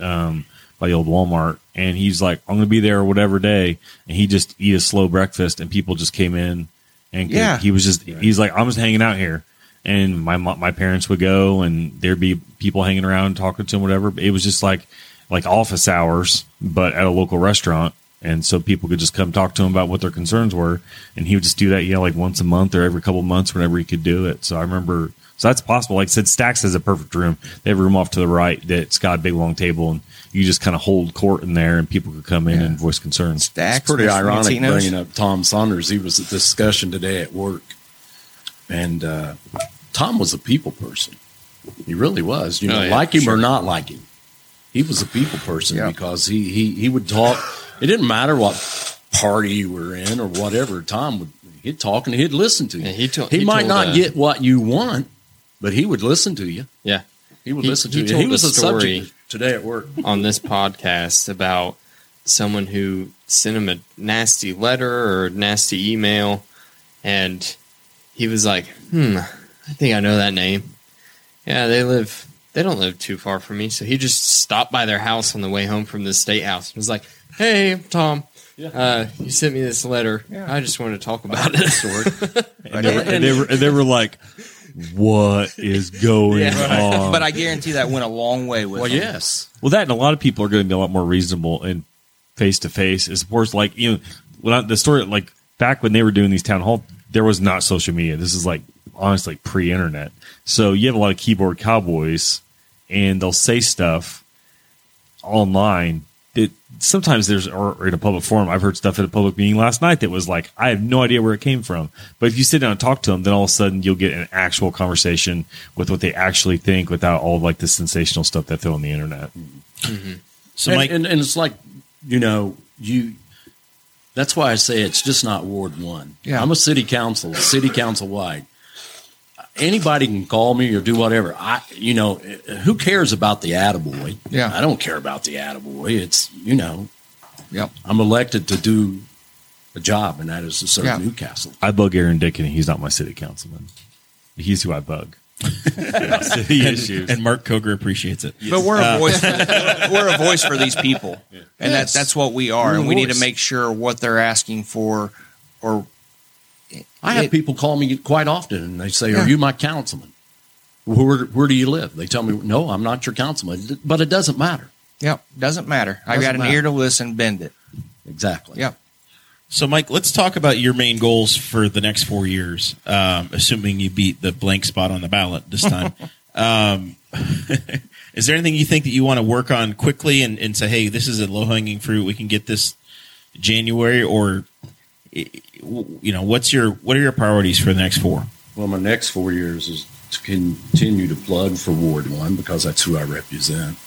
um, by the old Walmart." And he's like, "I'm going to be there whatever day," and he just eat a slow breakfast, and people just came in, and could- Yeah. he was just he's like, "I'm just hanging out here." And my my parents would go, and there'd be people hanging around talking to him, whatever. It was just like like office hours, but at a local restaurant. And so people could just come talk to him about what their concerns were. And he would just do that, you know, like once a month or every couple of months whenever he could do it. So I remember, so that's possible. Like I said, Stacks has a perfect room. They have a room off to the right that's got a big long table and you just kind of hold court in there and people could come in and voice concerns. Stacks, It's pretty Mr. ironic Martinos. bringing up Tom Saunders. He was at discussion today at work, and uh, Tom was a people person. He really was. You know, Oh, yeah, like him sure. or not like him, he was a people person Yeah. because he, he he would talk. It didn't matter what party you were in or whatever. Tom would he'd talk and he'd listen to you. Yeah, he told- he, he might told, not uh, get what you want, but he would listen to you. Yeah. He would He- listen he to you. told He was a a story. subject today at work. on this podcast about someone who sent him a nasty letter or nasty email, and he was like, "Hmm, I think I know that name." Yeah, they live. They don't live too far from me, so he just stopped by their house on the way home from the state house and was like, "Hey, Tom." Uh, you sent me this letter. I just wanted to talk about it. And they, were, and they were, and they were like, what is going on? But I guarantee that went a long way with Well, them. yes. Well, that and a lot of people are going to be a lot more reasonable and face to face. As opposed like you know, when I, the story like back when they were doing these town hall, there was not social media. This is like honestly pre-internet. So you have a lot of keyboard cowboys, and they'll say stuff online that sometimes there's or in a public forum. I've heard stuff at a public meeting last night that was like I have no idea where it came from. But if you sit down and talk to them, then all of a sudden you'll get an actual conversation with what they actually think without all of like the sensational stuff they throw on the internet. Mm-hmm. So, and, Mike, and, and it's like you know you that's why i say it's just not ward one Yeah. i'm a city council city council wide anybody can call me or do whatever i you know who cares about the attaboy Yeah. i don't care about the attaboy it's you know Yep. i'm elected to do a job and that is to serve Yeah. newcastle I bug Aaron Dick, and he's not my city councilman. He's who I bug. About city issues. and Mark Koger appreciates it. But we're a uh, voice. we're a voice for these people, and Yes. that, that's what we are. We're and we need to make sure what they're asking for, or i have It- people call me quite often and they say Yeah. are you my councilman where, where do you live they tell me no i'm not your councilman but it doesn't matter yep, doesn't matter. I Doesn't got an matter. ear to listen. Bend it. exactly Yep. So, Mike, let's talk about your main goals for the next four years, um, assuming you beat the blank spot on the ballot this time. um, is there anything you think that you want to work on quickly and, and say, hey, this is a low hanging fruit? We can get this January, or you know, what's your what are your priorities for the next four? Well, my next four years is to continue to plug for Ward One because that's who I represent,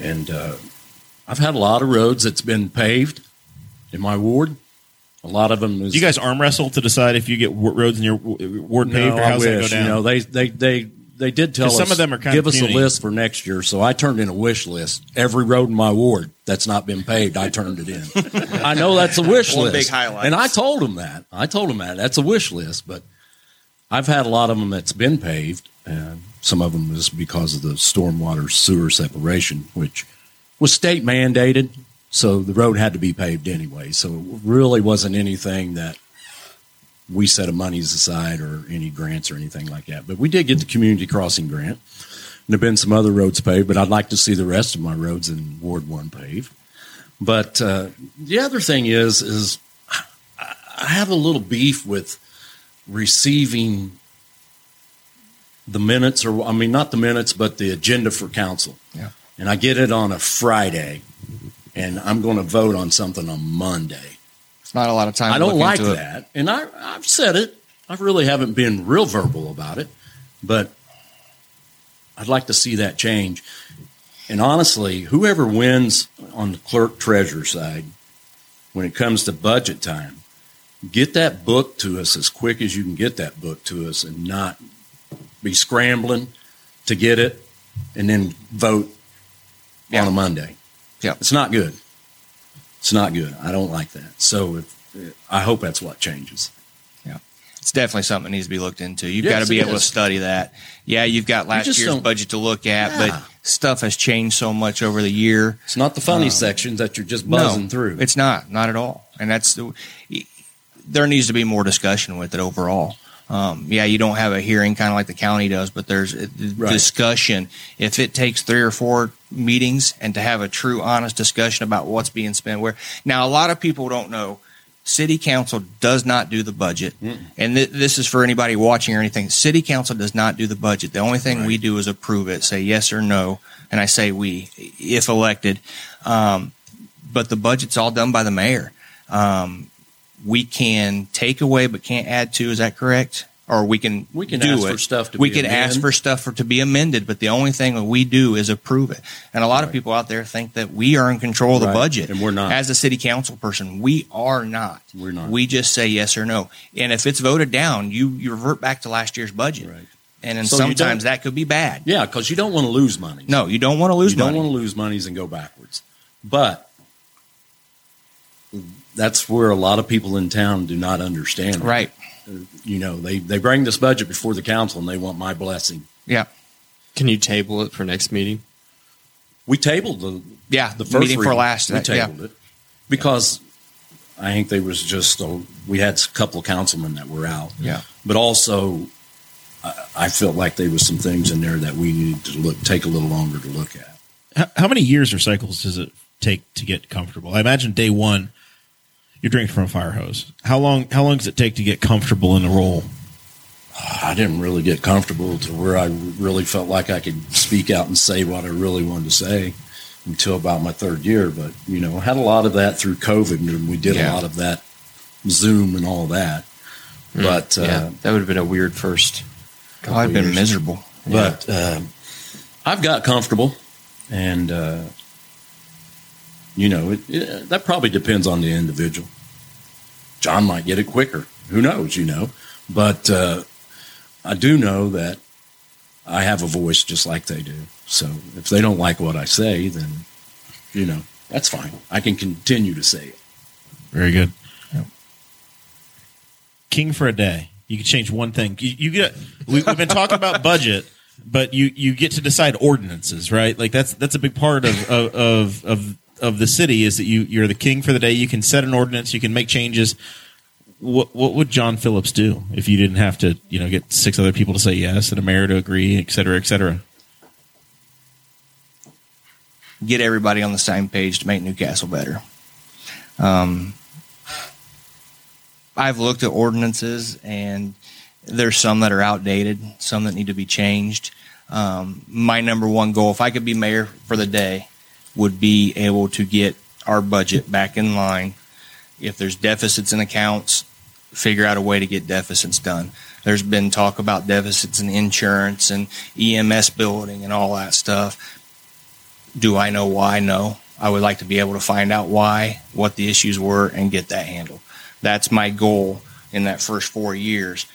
and uh, I've had a lot of roads that's been paved in my ward. A lot of them is Do you guys arm wrestle to decide if you get roads in your ward paved no, or I how's that go down? You know, they they they they did tell us some of them are kind give of us a list for next year. So I turned in a wish list. Every road in my ward that's not been paved, I turned it in. I know that's a wish One list. big highlight. And I told them that. I told them that that's a wish list. But I've had a lot of them that's been paved, and some of them is because of the stormwater sewer separation, which was state mandated. So the road had to be paved anyway. So it really wasn't anything that we set of monies aside or any grants or anything like that. But we did get the community crossing grant. And there have been some other roads paved, but I'd like to see the rest of my roads in Ward One paved. But uh, the other thing is, is I I have a little beef with receiving the minutes, or I mean, not the minutes, but the agenda for council. Yeah. And I get it on a Friday, and I'm going to vote on something on Monday. Not a lot of time. I to don't look like into it. that, and I, I've said it. I really haven't been real verbal about it, but I'd like to see that change. And honestly, whoever wins on the clerk treasurer side, when it comes to budget time, get that book to us as quick as you can get that book to us, and not be scrambling to get it and then vote Yeah. on a Monday. Yeah. it's not good. It's not good. I don't like that. So if, I hope that's what changes. Yeah, it's definitely something that needs to be looked into. You've Yes, got to be able to study that. Yeah, you've got last just year's don't- budget to look at, Yeah. but stuff has changed so much over the year. It's not the funny Um, sections that you're just buzzing no, through. It's not, not at all. And that's the, there needs to be more discussion with it overall. Um, yeah, you don't have a hearing kind of like the county does, but there's a Right. discussion. If it takes three or four meetings and to have a true, honest discussion about what's being spent where. Now, a lot of people don't know. City council does not do the budget, and th- this is for anybody watching or anything. City council does not do the budget. The only thing we do is approve it, say yes or no, and I say we, if elected. Um, but the budget's all done by the mayor. Um, we can take away but can't add to. Is that correct? Or we can We can do ask it. for stuff to we be can ask amended. for stuff for, to be amended, but the only thing that we do is approve it. And a lot of people out there think that we are in control of the Right. budget, And we're not. As a city council person, we are not. We're not. We just say yes or no. And if it's voted down, you you revert back to last year's budget. Right. And then So sometimes that could be bad. yeah, because you don't want to lose money. No, you don't want to lose you don't want to lose monies and go backwards. But that's where a lot of people in town do not understand. it. right. You know, they, they bring this budget before the council and they want my blessing. Yeah. Can you table it for next meeting? We tabled the Yeah. the first meeting for last. We that- yeah. tabled it because I think there was just a, we had a couple of councilmen that were out. Yeah. but also I, I felt like there was some things in there that we needed to look take a little longer to look at. How, how many years or cycles does it take to get comfortable? I imagine day one, you're drinking from a fire hose. How long? How long does it take to get comfortable in the role? I didn't really get comfortable to where I really felt like I could speak out and say what I really wanted to say until about my third year. But you know, had a lot of that through COVID, and we did Yeah. a lot of that Zoom and all that. But uh, that would have been a weird first. Oh, I've been years. miserable. But um I've got comfortable, and uh, you know it, it, that probably depends on the individual. John might get it quicker. Who knows? You know, but uh, I do know that I have a voice just like they do. So if they don't like what I say, then you know that's fine. I can continue to say it. Very good. King for a day. You can change one thing. You, you get. We, we've been talking about budget, but you you get to decide ordinances, right? Like that's that's a big part of of of of, of the city is that you you're the king for the day. You can set an ordinance. You can make changes. What what would John Phillips do if you didn't have to you know get six other people to say yes and a mayor to agree, et cetera, et cetera? get everybody on the same page to make Newcastle better. Um, I've looked at ordinances, and there's some that are outdated, some that need to be changed. Um, my number one goal, if I could be mayor for the day, would be able to get our budget back in line. If there's deficits in accounts, figure out a way to get deficits done. There's been talk about deficits in insurance and EMS building and all that stuff. Do I know why? No. I would like to be able to find out why, what the issues were, and get that handled. That's my goal in that first four years.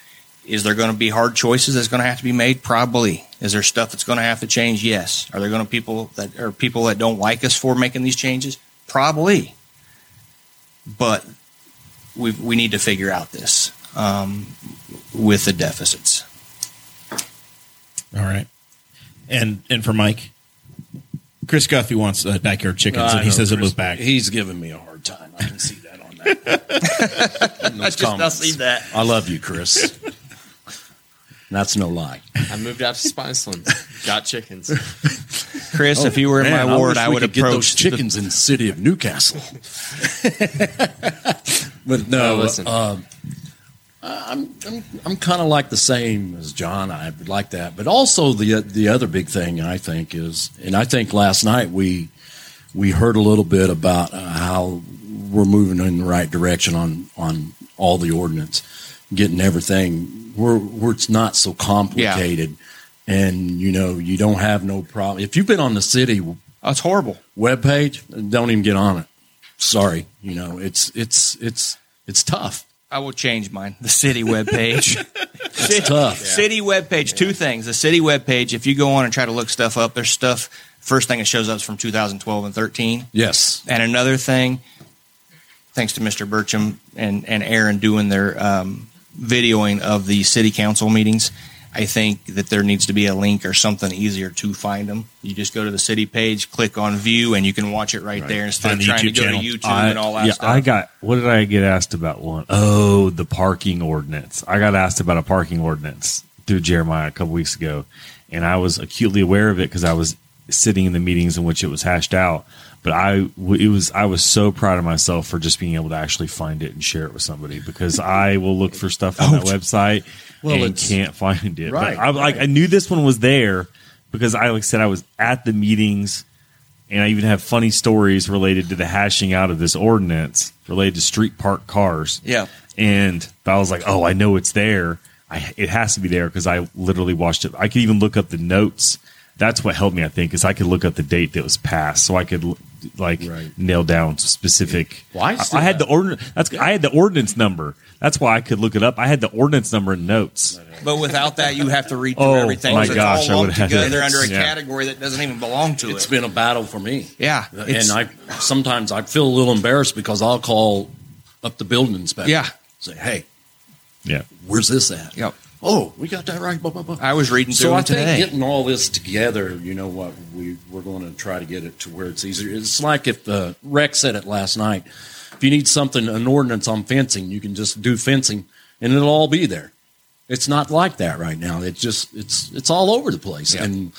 Is there going to be hard choices that's going to have to be made? Probably. Is there stuff that's going to have to change? Yes. Are there going to people that are people that don't like us for making these changes? Probably. But we we need to figure out this um, with the deficits. All right. And and for Mike, Chris Guthrie wants uh, backyard chickens, and he says he'll Chris- move back. He's giving me a hard time. I can see that on that. In those comments. that. I love you, Chris. That's no lie. I moved out to Spiceland. Got chickens. Chris, if you were in Man, my ward, wish I, would could get those approach the- chickens in the city of Newcastle. but no, No, listen. um, I'm I'm, I'm kind of like the same as John. I would like that, but also the the other big thing I think is, and I think last night we we heard a little bit about uh, how we're moving in the right direction on on all the ordinance, getting everything where where it's not so complicated. And you know you don't have no problem if you've been on the city it's horrible. web page, don't even get on it. Sorry, you know it's it's it's it's tough. I will change mine. The city webpage. It's tough. City webpage. Two things. The city webpage. If you go on and try to look stuff up, there's stuff. First thing that shows up is from 2012 and 13. Yes, And another thing, thanks to Mr. Burcham and and Aaron doing their um, videoing of the city council meetings. I think that there needs to be a link or something easier to find them. You just go to the city page, click on view, and you can watch it right, there instead Find of the trying to YouTube go channel. to YouTube I, and all that yeah, stuff. I got. What did I get asked about? One oh, the parking ordinance. I got asked about a parking ordinance through Jeremiah a couple weeks ago, and I was acutely aware of it because I was sitting in the meetings in which it was hashed out. But I, it was, I was so proud of myself for just being able to actually find it and share it with somebody because I will look for stuff on that oh, website Well, and can't find it. Right, But I, like, right. I knew this one was there because I, like said, I was at the meetings and I even have funny stories related to the hashing out of this ordinance related to street park cars. Yeah. And I was like, oh, I know it's there. I, it has to be there because I literally watched it. I could even look up the notes. That's what helped me, I think, is I could look up the date that was passed, so I could like Right. nail down specific. Well, I I, I had have- the ordinance. That's I had the ordinance number. That's why I could look it up. I had the ordinance number in notes. But without that, you have to read through Oh, everything. my so gosh, it's I all would've lumped had to- together under a Yeah. category that doesn't even belong to it's it. It's been a battle for me. Yeah, and I sometimes I feel a little embarrassed because I'll call up the building inspector. Yeah. say, hey, Yeah. where's this at? Yep. Oh, we got that right. Blah, blah, blah. I was reading through So I them think getting all this together, you know what, we we're going to try to get it to where it's easier. It's like if uh, Rex said it last night. If you need something, an ordinance on fencing, you can just do fencing, and it'll all be there. It's not like that right now. It's just it's it's all over the place. Yeah. And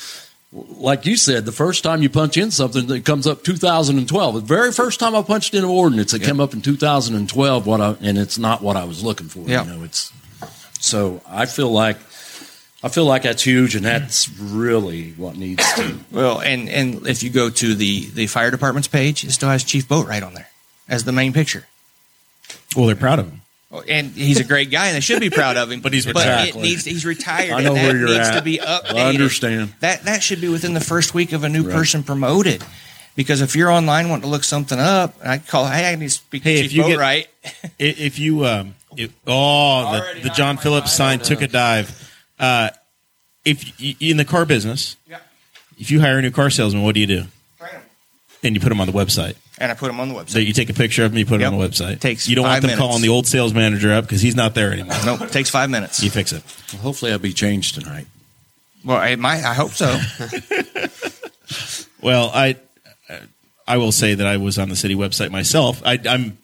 like you said, the first time you punch in something, it comes up 2012. The very first time I punched in an ordinance, it came up in 2012. What I and it's not what I was looking for. Yeah. You know, it's so I feel like I feel like that's huge, and that's really what needs to. Well, and and if you go to the the fire department's page, it still has Chief Boatwright on there as the main picture. Well, they're proud of him. Oh, And he's a great guy, and they should be proud of him. But he's but retired. it needs he's retired. I know and that where you're needs at. to be updated. I understand. that. That should be within the first week of a new Right. person promoted. Because if you're online wanting to look something up, I call. Hey, I need to speak Hey, to if Chief you get- Boatwright. I- If you, um, if, oh, the, the John Phillips sign Bible. took a dive. Uh, if you, in the car business, Yeah. if you hire a new car salesman, what do you do? And you put them on the website. and I put him on the website. So you take a picture of them, you put it on the Yep. website. Takes you don't want five them minutes. calling the old sales manager up because he's not there anymore. nope, it takes five minutes. You fix it. Well, hopefully, I'll be changed tonight. Well, it might. I hope so. Well, I I will say that I was on the city website myself. I, I'm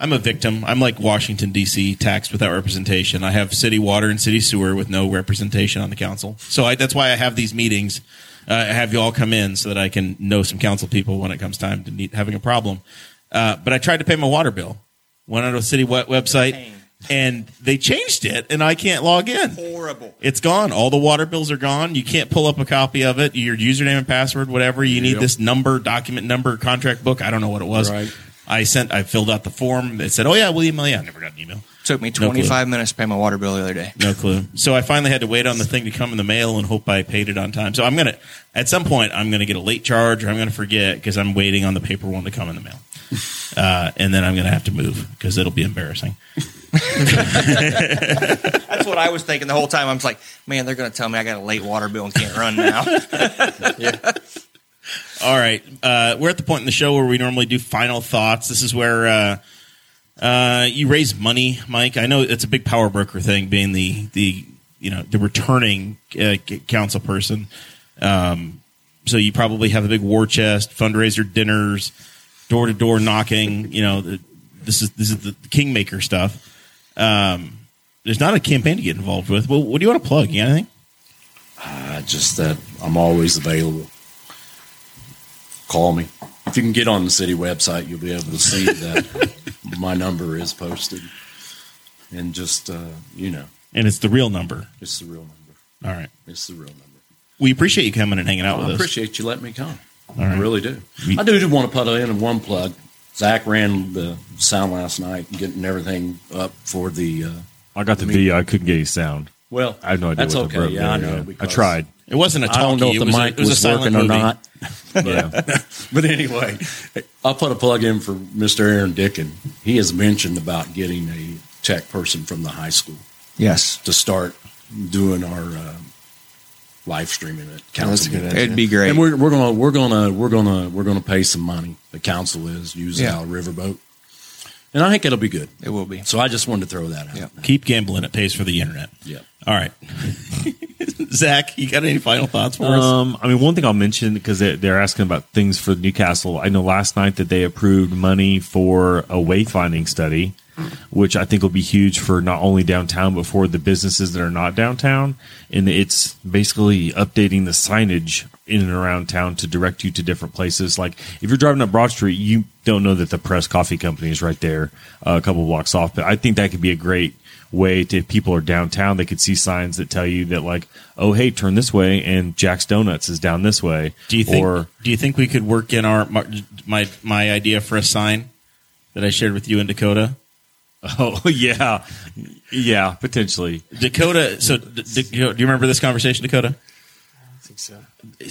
I'm a victim. I'm like Washington D.C. taxed without representation. I have city water and city sewer with no representation on the council. So I, that's why I have these meetings. Uh, I have you all come in so that I can know some council people when it comes time to need, having a problem. Uh, but I tried to pay my water bill. Went on a city web- website and they changed it, and I can't log in. Horrible. It's gone. All the water bills are gone. You can't pull up a copy of it. Your username and password, whatever. You need Yep. this number, document number, contract book. I don't know what it was. Right. I sent. I filled out the form. It said, "Oh yeah, we'll email you." I never got an email. Took me clue. 25 minutes to pay my water bill the other day. No clue. So I finally had to wait on the thing to come in the mail and hope I paid it on time. So I'm gonna at some point I'm gonna get a late charge or I'm gonna forget because I'm waiting on the paper one to come in the mail, uh, and then I'm gonna have to move because it'll be embarrassing. That's what I was thinking the whole time. I was like, man, they're going to tell me I got a late water bill and can't run now. All right. Uh, we're at the point in the show where we normally do final thoughts. This is where uh, uh, you raise money, Mike. I know it's a big power broker thing, being the the you know the returning uh, council person. Um, so you probably have a big war chest, fundraiser dinners, door to door knocking. You know, the, this is this is the kingmaker stuff. Um, there's not a campaign to get involved with. Well, what do you want to plug? You got anything? Uh, just that I'm always available. Call me. If you can get on the city website, you'll be able to see that my number is posted. And just, uh, you know, And it's the real number. it's the real number. All right. It's the real number. We appreciate you coming and hanging out Well, with I us. appreciate you letting me come. right. I really do. We- I do want to put in one plug. Zach ran the sound last night, getting everything up for the. Uh, I got the I mean- video. I couldn't get any sound. well, I have no idea That's the okay. Yeah, I know. I tried. It wasn't a talkie. I don't know if the was mic it was, a was silent working or not. Yeah. But anyway, I'll put a plug in for Mr. Aaron Dickin. He has mentioned about getting a tech person from the high school yes. to start doing our uh, live streaming at council. good meetings. It'd be great. And we're, we're gonna we're gonna we're gonna we're gonna pay some money. The council is using Yeah. our riverboat, and I think it'll be good. it will be. So I just wanted to throw that out. Yeah. Keep gambling. It pays for the internet. Yeah. All right. Zach, you got any final thoughts for us? Um, I mean, one thing I'll mention because they're, they're asking about things for Newcastle. I know last night that they approved money for a wayfinding study, which I think will be huge for not only downtown but for the businesses that are not downtown. And it's basically updating the signage in and around town to direct you to different places. Like if you're driving up Broad Street, you don't know that the Press Coffee Company is right there, uh, a couple blocks off. But I think that could be a great way to if people are downtown they could see signs that tell you that like oh hey turn this way and jack's donuts is down this way do you think? or do you think we could work in our my my idea for a sign that I shared with you in Dakota? oh yeah yeah potentially Dakota. So, d- d- do you remember this conversation, Dakota? I think so.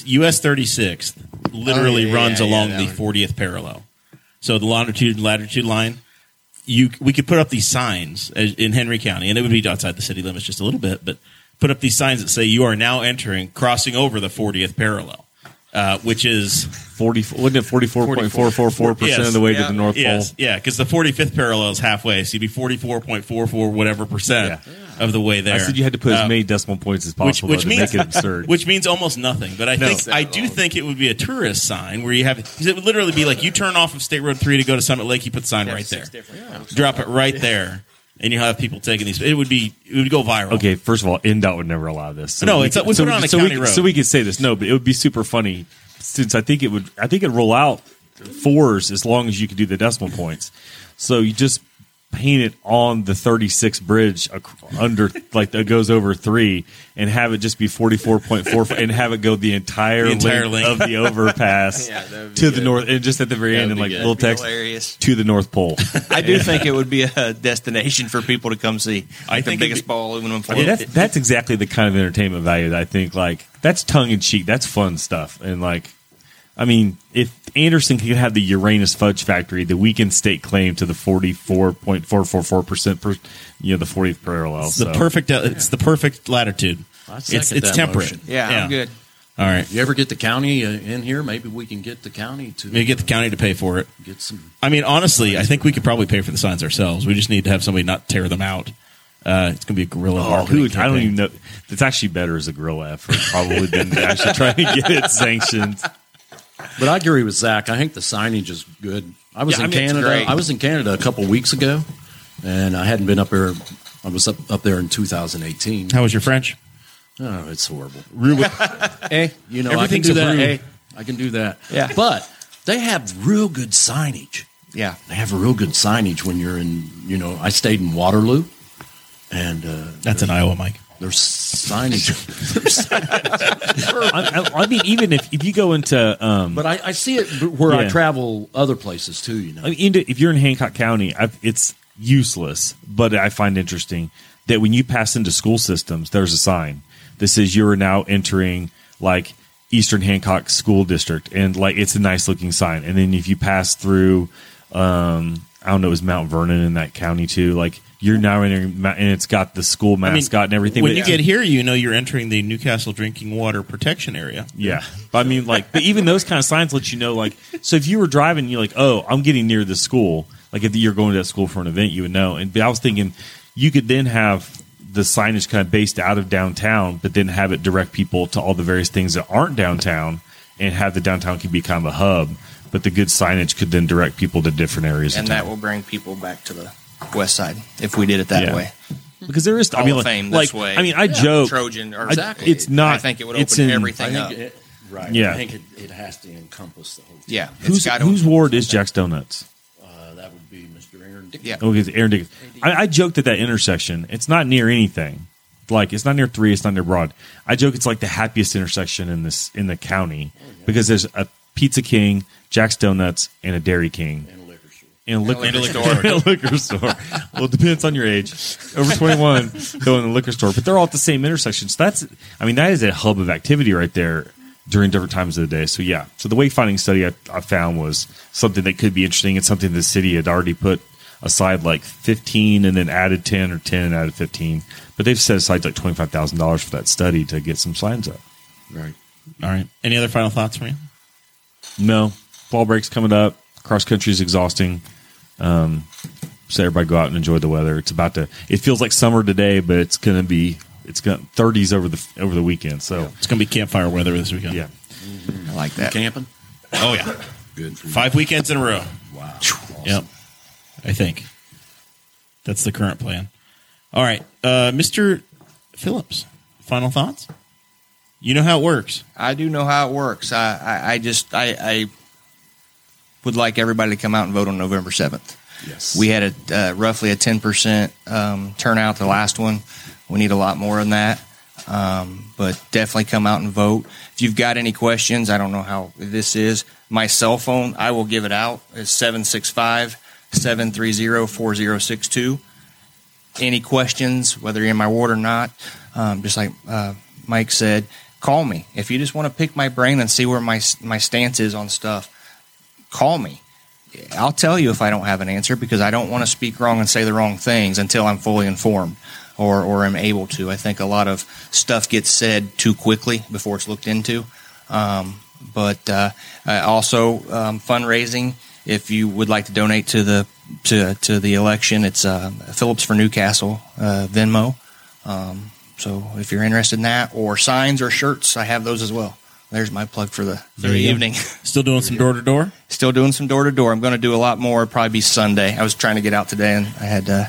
US 36th literally Oh, yeah, runs yeah, yeah, along that the one. 40th parallel. So the longitude and latitude line, you we could put up these signs in Henry County, and it would be outside the city limits just a little bit, but put up these signs that say you are now entering, crossing over the 40th parallel, uh, which is 40 wasn't it 44.444 percent Yes. of the way Yeah. to the north yes, pole yeah, because the 45th parallel is halfway, so you'd be 44.44 whatever percent of the way there. i said you had to put Uh, as many decimal points as possible which to means make it absurd which means almost nothing. But I No. think I do think it would be a tourist sign where you have 'cause it would literally be like you turn off of State Road Three to go to Summit Lake, you put the sign right there, drop it right there, and you will have people taking these. It would be it would go viral. Okay, first of all, INDOT would never allow this. So No, we it's- could- we so put it on a so county we, road. So we could say this. No, but it would be super funny since I think it would. I think it'd roll out fours as long as you could do the decimal points. So you just paint it on the 36 bridge under like that goes over three and have it just be 44.4 and have it go the entire, The entire length length. of the overpass Yeah, that would be to the north and just at the very That end and like good. little That'd text hilarious. to the north pole I do think it would be a destination for people to come see. I Like the think it'd biggest be- ball aluminum I mean, that's that's exactly the kind of entertainment value that I think like that's tongue in cheek. That's fun stuff. And like, I mean, if Anderson could have the Uranus Fudge Factory, the weekend state claim to the forty four point four four four percent you know, the fortieth parallel. It's the perfect. uh, It's the perfect latitude. I It's it's temperate. motion. yeah, I'm good. All right. If You ever get the county uh, in here? Maybe we can get the county to Maybe get the county to pay for it. get some. I mean, honestly, I think we could probably pay for the signs ourselves. We just need to have somebody not tear them out. Uh, it's going to be a guerrilla Oh, marketing who, I don't even know. It's actually better as a grill effort, probably than actually trying to get it sanctioned. But I agree with Zach. I think the signage is good. I was Yeah, I in mean, it's Canada. great. I was in Canada a couple weeks ago, and I hadn't been up there. I was up, up there in 2018. How was your French? Oh, it's horrible. Hey, You know, I can Everything's do that. approved. Hey, I can do that. Yeah. But they have real good signage. yeah. They have a real good signage when you're in. You know, I stayed in Waterloo, and uh, That's in Iowa, Mike. There's signage. there's I, I, I mean, even if, if you go into, um, But I, I see it where I Yeah. travel other places too. You know, I mean, into, if you're in Hancock County, i it's useless, but I find interesting that when you pass into school systems, there's a sign that says you are now entering like Eastern Hancock School District, and like it's a nice looking sign. And then if you pass through, um, I don't know, is Mount Vernon in that county too? Like you're now entering, and it's got the school I mean, mascot and everything. When but- you get here, you know you're entering the Newcastle drinking water protection area. Yeah, but I mean, like, but even those kind of signs let you know, like, so if you were driving, you're like, oh, I'm getting near the school. Like, if you're going to that school for an event, you would know. And but I was thinking, you could then have the signage kind of based out of downtown, but then have it direct people to all the various things that aren't downtown, and have the downtown could be kind of a hub. But the good signage could then direct people to different areas and of that will bring people back to the west side if we did it that Yeah. way. because there is, I Hall mean, of like, Fame like this way. I mean, I Yeah. joke, Trojan or I- it's not. I think it would it's open in- I everything up. think it, right. Yeah. I think it, it has to encompass the whole. thing. yeah, it's Whose, gotta- whose ward is Jack's Donuts? Uh, that would be Mr. Aaron. Yeah. Oh, it's Aaron Dickens. I, I joked at that intersection. It's not near anything. Like it's not near three. It's not near Broad. I joke it's like the happiest intersection in this in the county because there's a Pizza King, Jack's Donuts, and a Dairy King. And a liquor store. And a liquor, liquor store. store. And a liquor store. Well, it depends on your age. Over 21, go in the liquor store. But they're all at the same intersection. So that's, I mean, that is a hub of activity right there during different times of the day. So yeah. So the wayfinding study I, I found was something that could be interesting. It's something the city had already put aside like 15 and then added 10 or 10 and added 15. But they've set aside like $25,000 for that study to get some signs up. Right. All right. Any other final thoughts from you? No, fall break's coming up. Cross country is exhausting. Um, so everybody go out and enjoy the weather. It's about to. It feels like summer today, but it's going to be. It's going 30s over the over the weekend. So It's going to be campfire weather this weekend. yeah, I like that. Camping? Oh yeah. Good for you. Five weekends in a row. Wow. Yep. I think that's the current plan. All right, uh, Mr. Phillips. Final thoughts. You know how it works. I do know how it works. I, I, I just I, I would like everybody to come out and vote on November seventh. Yes. We had a uh, roughly a ten percent um, turnout the last one. We need a lot more than that, um, but definitely come out and vote. If you've got any questions, I don't know how this is. My cell phone, I will give it out. Is 765 730 4062 any questions, whether you're in my ward or not, um, just like uh, Mike said, call me. If you just want to pick my brain and see where my my stance is on stuff, call me. I'll tell you if I don't have an answer because I don't want to speak wrong and say the wrong things until I'm fully informed or or am able to. I think a lot of stuff gets said too quickly before it's looked into. Um, but uh, also um, fundraising. If you would like to donate to the to to the election, it's uh, Phillips for New Castle uh, Venmo. Um, so if you're interested in that, or signs or shirts, I have those as well. There's my plug for the, for the you go. evening. Still doing some door to door. Still doing some door to door. I'm going to do a lot more. Probably be Sunday. I was trying to get out today, and I had uh,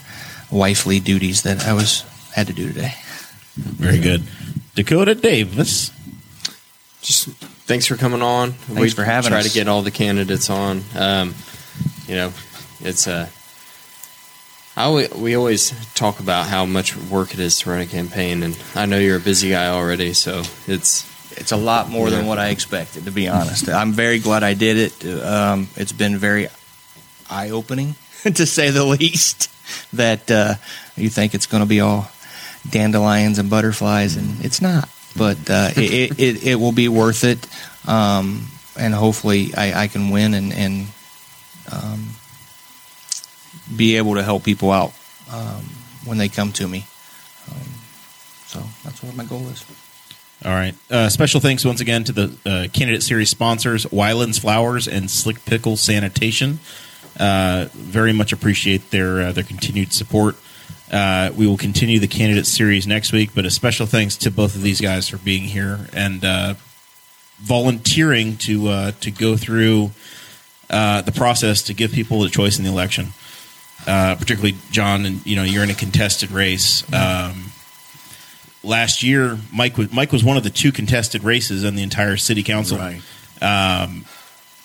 wifely duties that I was had to do today. Very good. Dakota Davis. just thanks for coming on. we for having try us. to get all the candidates on. Um, you know, it's a. I always, we always talk about how much work it is to run a campaign, and I know you're a busy guy already, so it's It's a lot more than what I expected, to be honest. I'm very glad I did it. Um, it's been very eye opening, to say the least. That uh, you think it's going to be all dandelions and butterflies, and it's not. But uh, it, it, it, it will be worth it, um, and hopefully I, I can win and, and um, be able to help people out um, when they come to me. Um, so that's what my goal is. All right. Uh, special thanks once again to the uh, candidate series sponsors, Weiland's Flowers and Slick Pickle Sanitation. Uh, very much appreciate their uh, their continued support. Uh, we will continue the candidate series next week, but a special thanks to both of these guys for being here and uh, volunteering to to go through the process to give people a choice in the election. Particularly John, and you know you're in a contested race. Um, last year, Mike was Mike was one of the two contested races on the entire city council. Right. Um,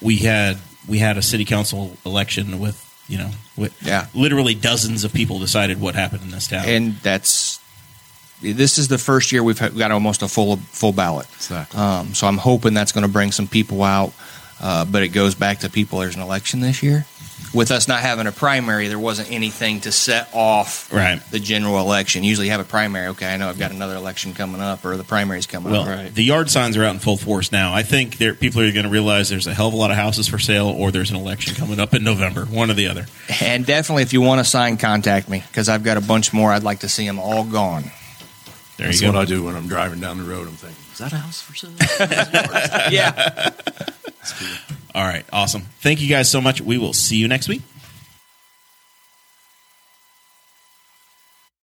we had we had a city council election with you know with Yeah. literally dozens of people decided what happened in this town. and that's this is the first year we've got almost a full full ballot. Exactly. Um, so I'm hoping that's going to bring some people out. Uh, but it goes back to people. There's an election this year. With us not having a primary, there wasn't anything to set off Right. the general election. Usually, you have a primary. Okay, I know I've got another election coming up, or the primary's coming Well, up. the yard signs are out in full force now. I think there, people are going to realize there's a hell of a lot of houses for sale, or there's an election coming up in November. One or the other. And definitely, if you want to sign, contact me because I've got a bunch more. I'd like to see them all gone. There That's you go. what I do when I'm driving down the road. I'm thinking, is that a house for sale? yeah. All right, awesome. Thank you guys so much. We will see you next week.